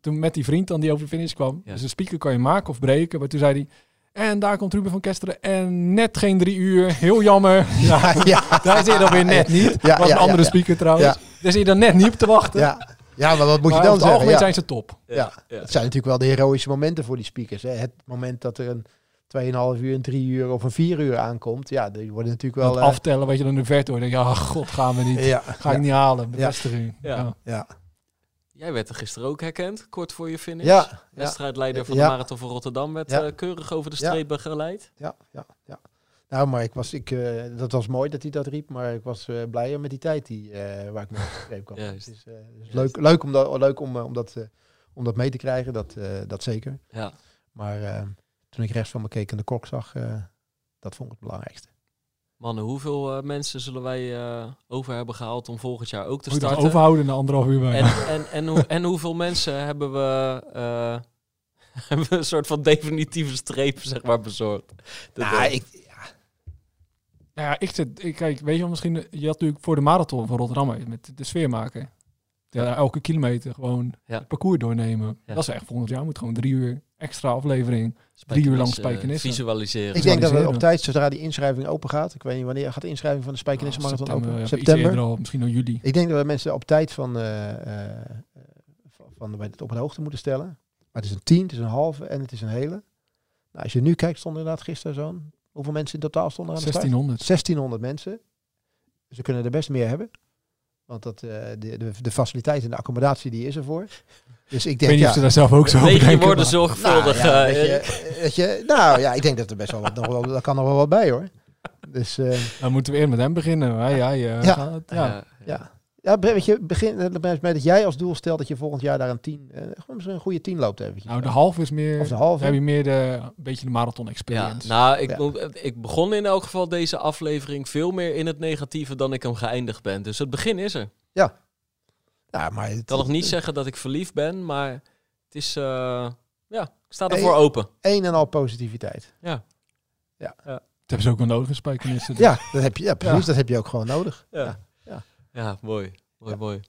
toen met die vriend dan die over de finish kwam. Ja. Dus een speaker kan je maken of breken. Maar toen zei hij, en daar komt Ruben van Kesteren en net geen drie uur, heel jammer. *laughs* Ja, ja, *laughs* daar zit je dan weer net niet. Ja, was ja, een andere ja, ja. speaker trouwens. Ja. Daar zit je dan net niet op te wachten. ja. ja, maar wat moet je dan zeggen? algemeen Ja. zijn ze top. Ja. Het zijn natuurlijk wel de heroïsche momenten voor die speakers. Hè. Het moment dat er een 2,5 uur, een 3 uur of een 4 uur aankomt. Ja, die worden natuurlijk Wel, eh, aftellen, weet je, dan in de verte hoor. Dan denk je, ja, god, gaan we niet. ja, Ga ik ja, niet halen, bevestiging. Ja. Ja. Jij werd er gisteren ook herkend, kort voor je finish. ja, ja, Wedstrijdleider van Ja. de Marathon van Rotterdam werd Ja. eh, keurig over de streep begeleid. ja, ja, ja. Nou, maar ik was, ik, eh, dat was mooi dat hij dat riep, maar ik was eh, blijer met die tijd die, waar ik mee streep kwam. *laughs* Juist. Het is, het is Juist. leuk, leuk, om dat, leuk om, om, dat, om dat mee te krijgen, dat, dat zeker. Ja. Maar toen ik rechts van me keek en de kok zag, dat vond ik het belangrijkste. Mannen, hoeveel eh, mensen zullen wij eh, over hebben gehaald om volgend jaar ook te Moet starten? overhouden na anderhalf uur bij. En, en, en, hoe, en hoeveel mensen hebben we, eh, *laughs* hebben we een soort van definitieve streep zeg maar, bezorgd? Nou, ik, Nou ja, ik zit, ik, kijk, weet je wel, misschien, je had natuurlijk voor de marathon van Rotterdam met de sfeer maken. Ja, elke kilometer gewoon Ja. het parcours doornemen. Ja. Dat is echt volgend jaar moet gewoon drie uur extra aflevering. drie uur lang eh, Spijkenissen. Visualiseren. ik denk dat we op tijd, zodra die inschrijving open gaat, ik weet niet wanneer gaat de inschrijving van de Spijkenissen Ah, Marathon september, open? ja, iets September. eerder al, misschien al juli. Ik denk dat we mensen op tijd van, eh, eh, van, van bij het op de hoogte moeten stellen. Maar het is een tien, het is een halve en het is een hele. Nou, als je nu kijkt, stonden inderdaad gisteren zo'n... Hoeveel mensen in totaal stonden aan de start? 1600. 1600 mensen. Ze kunnen er best meer hebben. Want dat, eh, de, de, de faciliteit en de accommodatie die is ervoor. Dus ik Ik denk, weet niet ja, of ze daar zelf ook zo over Weet je denken. worden zorgvuldig. nou, ja, eh, weet je, weet je, nou ja, ik denk dat er best wel wat, nog wel, daar kan nog wel wat bij hoor. Dus eh, Dan moeten we eerst met hem beginnen. Eh, Ja. gaat- ja. Ja, ja. Ja, weet je, begin met dat jij als doel stelt dat je volgend jaar daar een 10, eh, gewoon misschien een goede 10 loopt eventjes. Nou, de halve is meer... Of de halve. heb je meer de, een beetje de marathon Ja, experience. nou, ik, Ja. ik begon in elk geval deze aflevering veel meer in het negatieve dan ik hem geëindigd ben. Dus het begin is er. Ja, maar het, Ik kan nog niet zeggen dat ik verliefd ben, maar het is, eh, ja, ik sta ervoor open. een en al positiviteit. Dat hebben ze ook wel nodig in Spijkenissen. Ja, dat heb je, ja precies. Dat heb je ook gewoon nodig. Ja, Ja. mooi, mooi, mooi.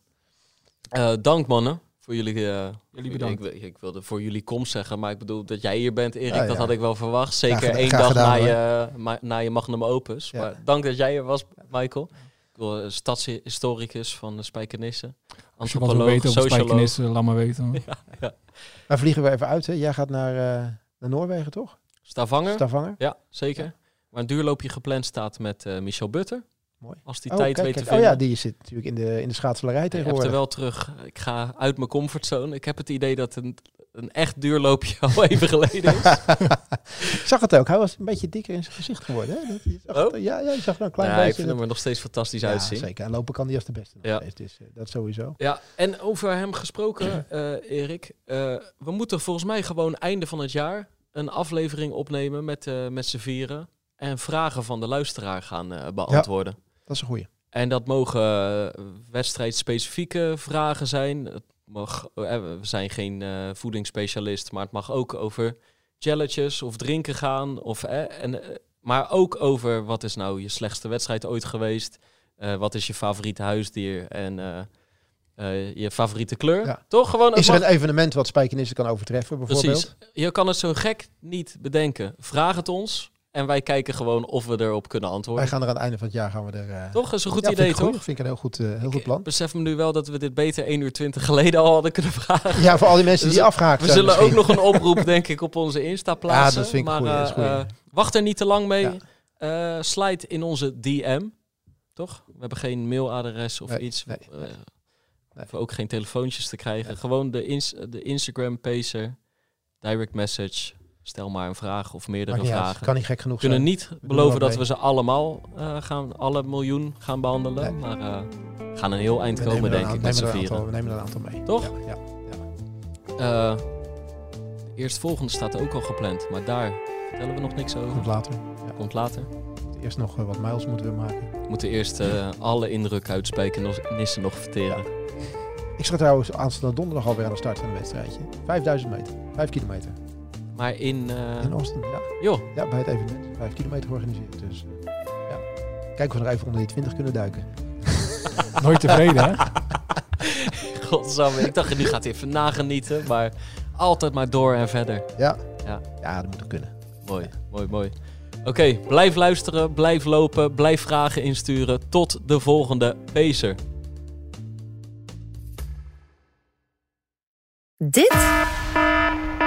Eh, dank mannen voor jullie. eh, Jullie bedankt. Ik, wil- ik wilde voor jullie komst zeggen, maar ik bedoel dat jij hier bent, Erik, Ja, dat had ik wel verwacht. Zeker één dag gedaan, na, je, ma- na je magnum opus. Maar dank dat jij er was, Michael. Ik wil eh, stadshistoricus van de. Als je wil Antropoloog, over socioloog. Spijkenissen, laat maar weten. *laughs* Maar vliegen we even uit. Hè? Jij gaat naar, naar Noorwegen, toch? Stavanger. Stavanger. Ja, zeker. Waar een duurloopje gepland staat met Michel Butter. Mooi. Als die Oh, tijd kijk, weet te vinden. Oh ja, die zit natuurlijk in de, in de schaatselarij Ik heb tegenwoordig. er wel terug. Ik ga uit mijn comfortzone. Ik heb het idee dat een, een echt duurloopje *laughs* al even geleden is. ik *laughs* zag het ook. Hij was een beetje dikker in zijn gezicht geworden. Hè? Dat, je zag Oh? het- ja, ja, je zag er een klein Ja, ik beetje. vind hem er nog steeds fantastisch ja, uitzien. zeker. En lopen kan die als de beste nog Ja. steeds. Dus, eh, dat sowieso. Ja, en over hem gesproken, *clears throat* eh, Erik. eh, we moeten volgens mij gewoon einde van het jaar een aflevering opnemen met, eh met z'n vieren. En vragen van de luisteraar gaan eh, beantwoorden. Dat is een goeie. En dat mogen eh, wedstrijdspecifieke vragen zijn. Het mag, eh, we zijn geen eh, voedingsspecialist, maar het mag ook over jelletjes of drinken gaan. Of, eh, en, maar ook over wat is nou je slechtste wedstrijd ooit geweest? Wat is je favoriete huisdier? En je favoriete kleur? Ja. Toch gewoon... Is er mag- een evenement wat Spijkenissen kan overtreffen, bijvoorbeeld? Precies. Je kan het zo gek niet bedenken. Vraag het ons en wij kijken gewoon of we erop kunnen antwoorden. Wij gaan er aan het einde van het jaar gaan we er... eh, Toch? Is een goed ja, idee, vind goed. toch? Vind ik een heel goed, eh, heel goed plan. besef me nu wel dat we dit beter 1 uur 20 geleden al hadden kunnen vragen. Ja, voor al die mensen die afgehaakt We zijn zullen ook nog een oproep, denk ik, op onze Insta plaatsen. dat vind ik maar goeie, eh, goeie. wacht er niet te lang mee. Ja. Slide in onze DM. Toch? We hebben geen mailadres of Nee, iets. nee, nee. Ook geen telefoontjes te krijgen. Gewoon de, ins de Instagram pacer, direct message. Stel maar een vraag of meerdere vragen. Kan niet gek genoeg We kunnen zijn. niet beloven dat mee. we ze allemaal eh, gaan, alle miljoen gaan behandelen. Nee. Maar eh, we gaan een heel eind We komen, denk ik, met z'n er vieren. We nemen er een aantal mee. Toch? Ja, ja. Eh, de eerstvolgende staat ook al gepland, maar daar vertellen we nog niks over. Komt later. Ja. Komt later. Eerst nog eh, wat miles moeten we maken. We moeten eerst eh, alle indruk uit Spijkenissen nog verteren. Ik sta trouwens aanstaande donderdag alweer aan de start van een wedstrijdje. 5000 meter. 5 kilometer. Maar in... eh, In Austin, ja. joh, Ja, bij het evenement. 5 kilometer georganiseerd. Dus ja. Kijken of we nog even onder die 20 kunnen duiken. *laughs* Nooit tevreden, hè? *laughs* godsamme. Ik dacht, nu gaat hij even nagenieten. Maar altijd maar door en verder. Ja. Ja. Ja, dat moet ook kunnen. Mooi, mooi, mooi. Oké, blijf luisteren, blijf lopen, blijf vragen insturen. Tot de volgende Pacer. Dit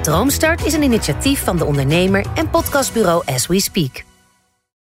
Droomstart is een initiatief van de ondernemer en podcastbureau As We Speak.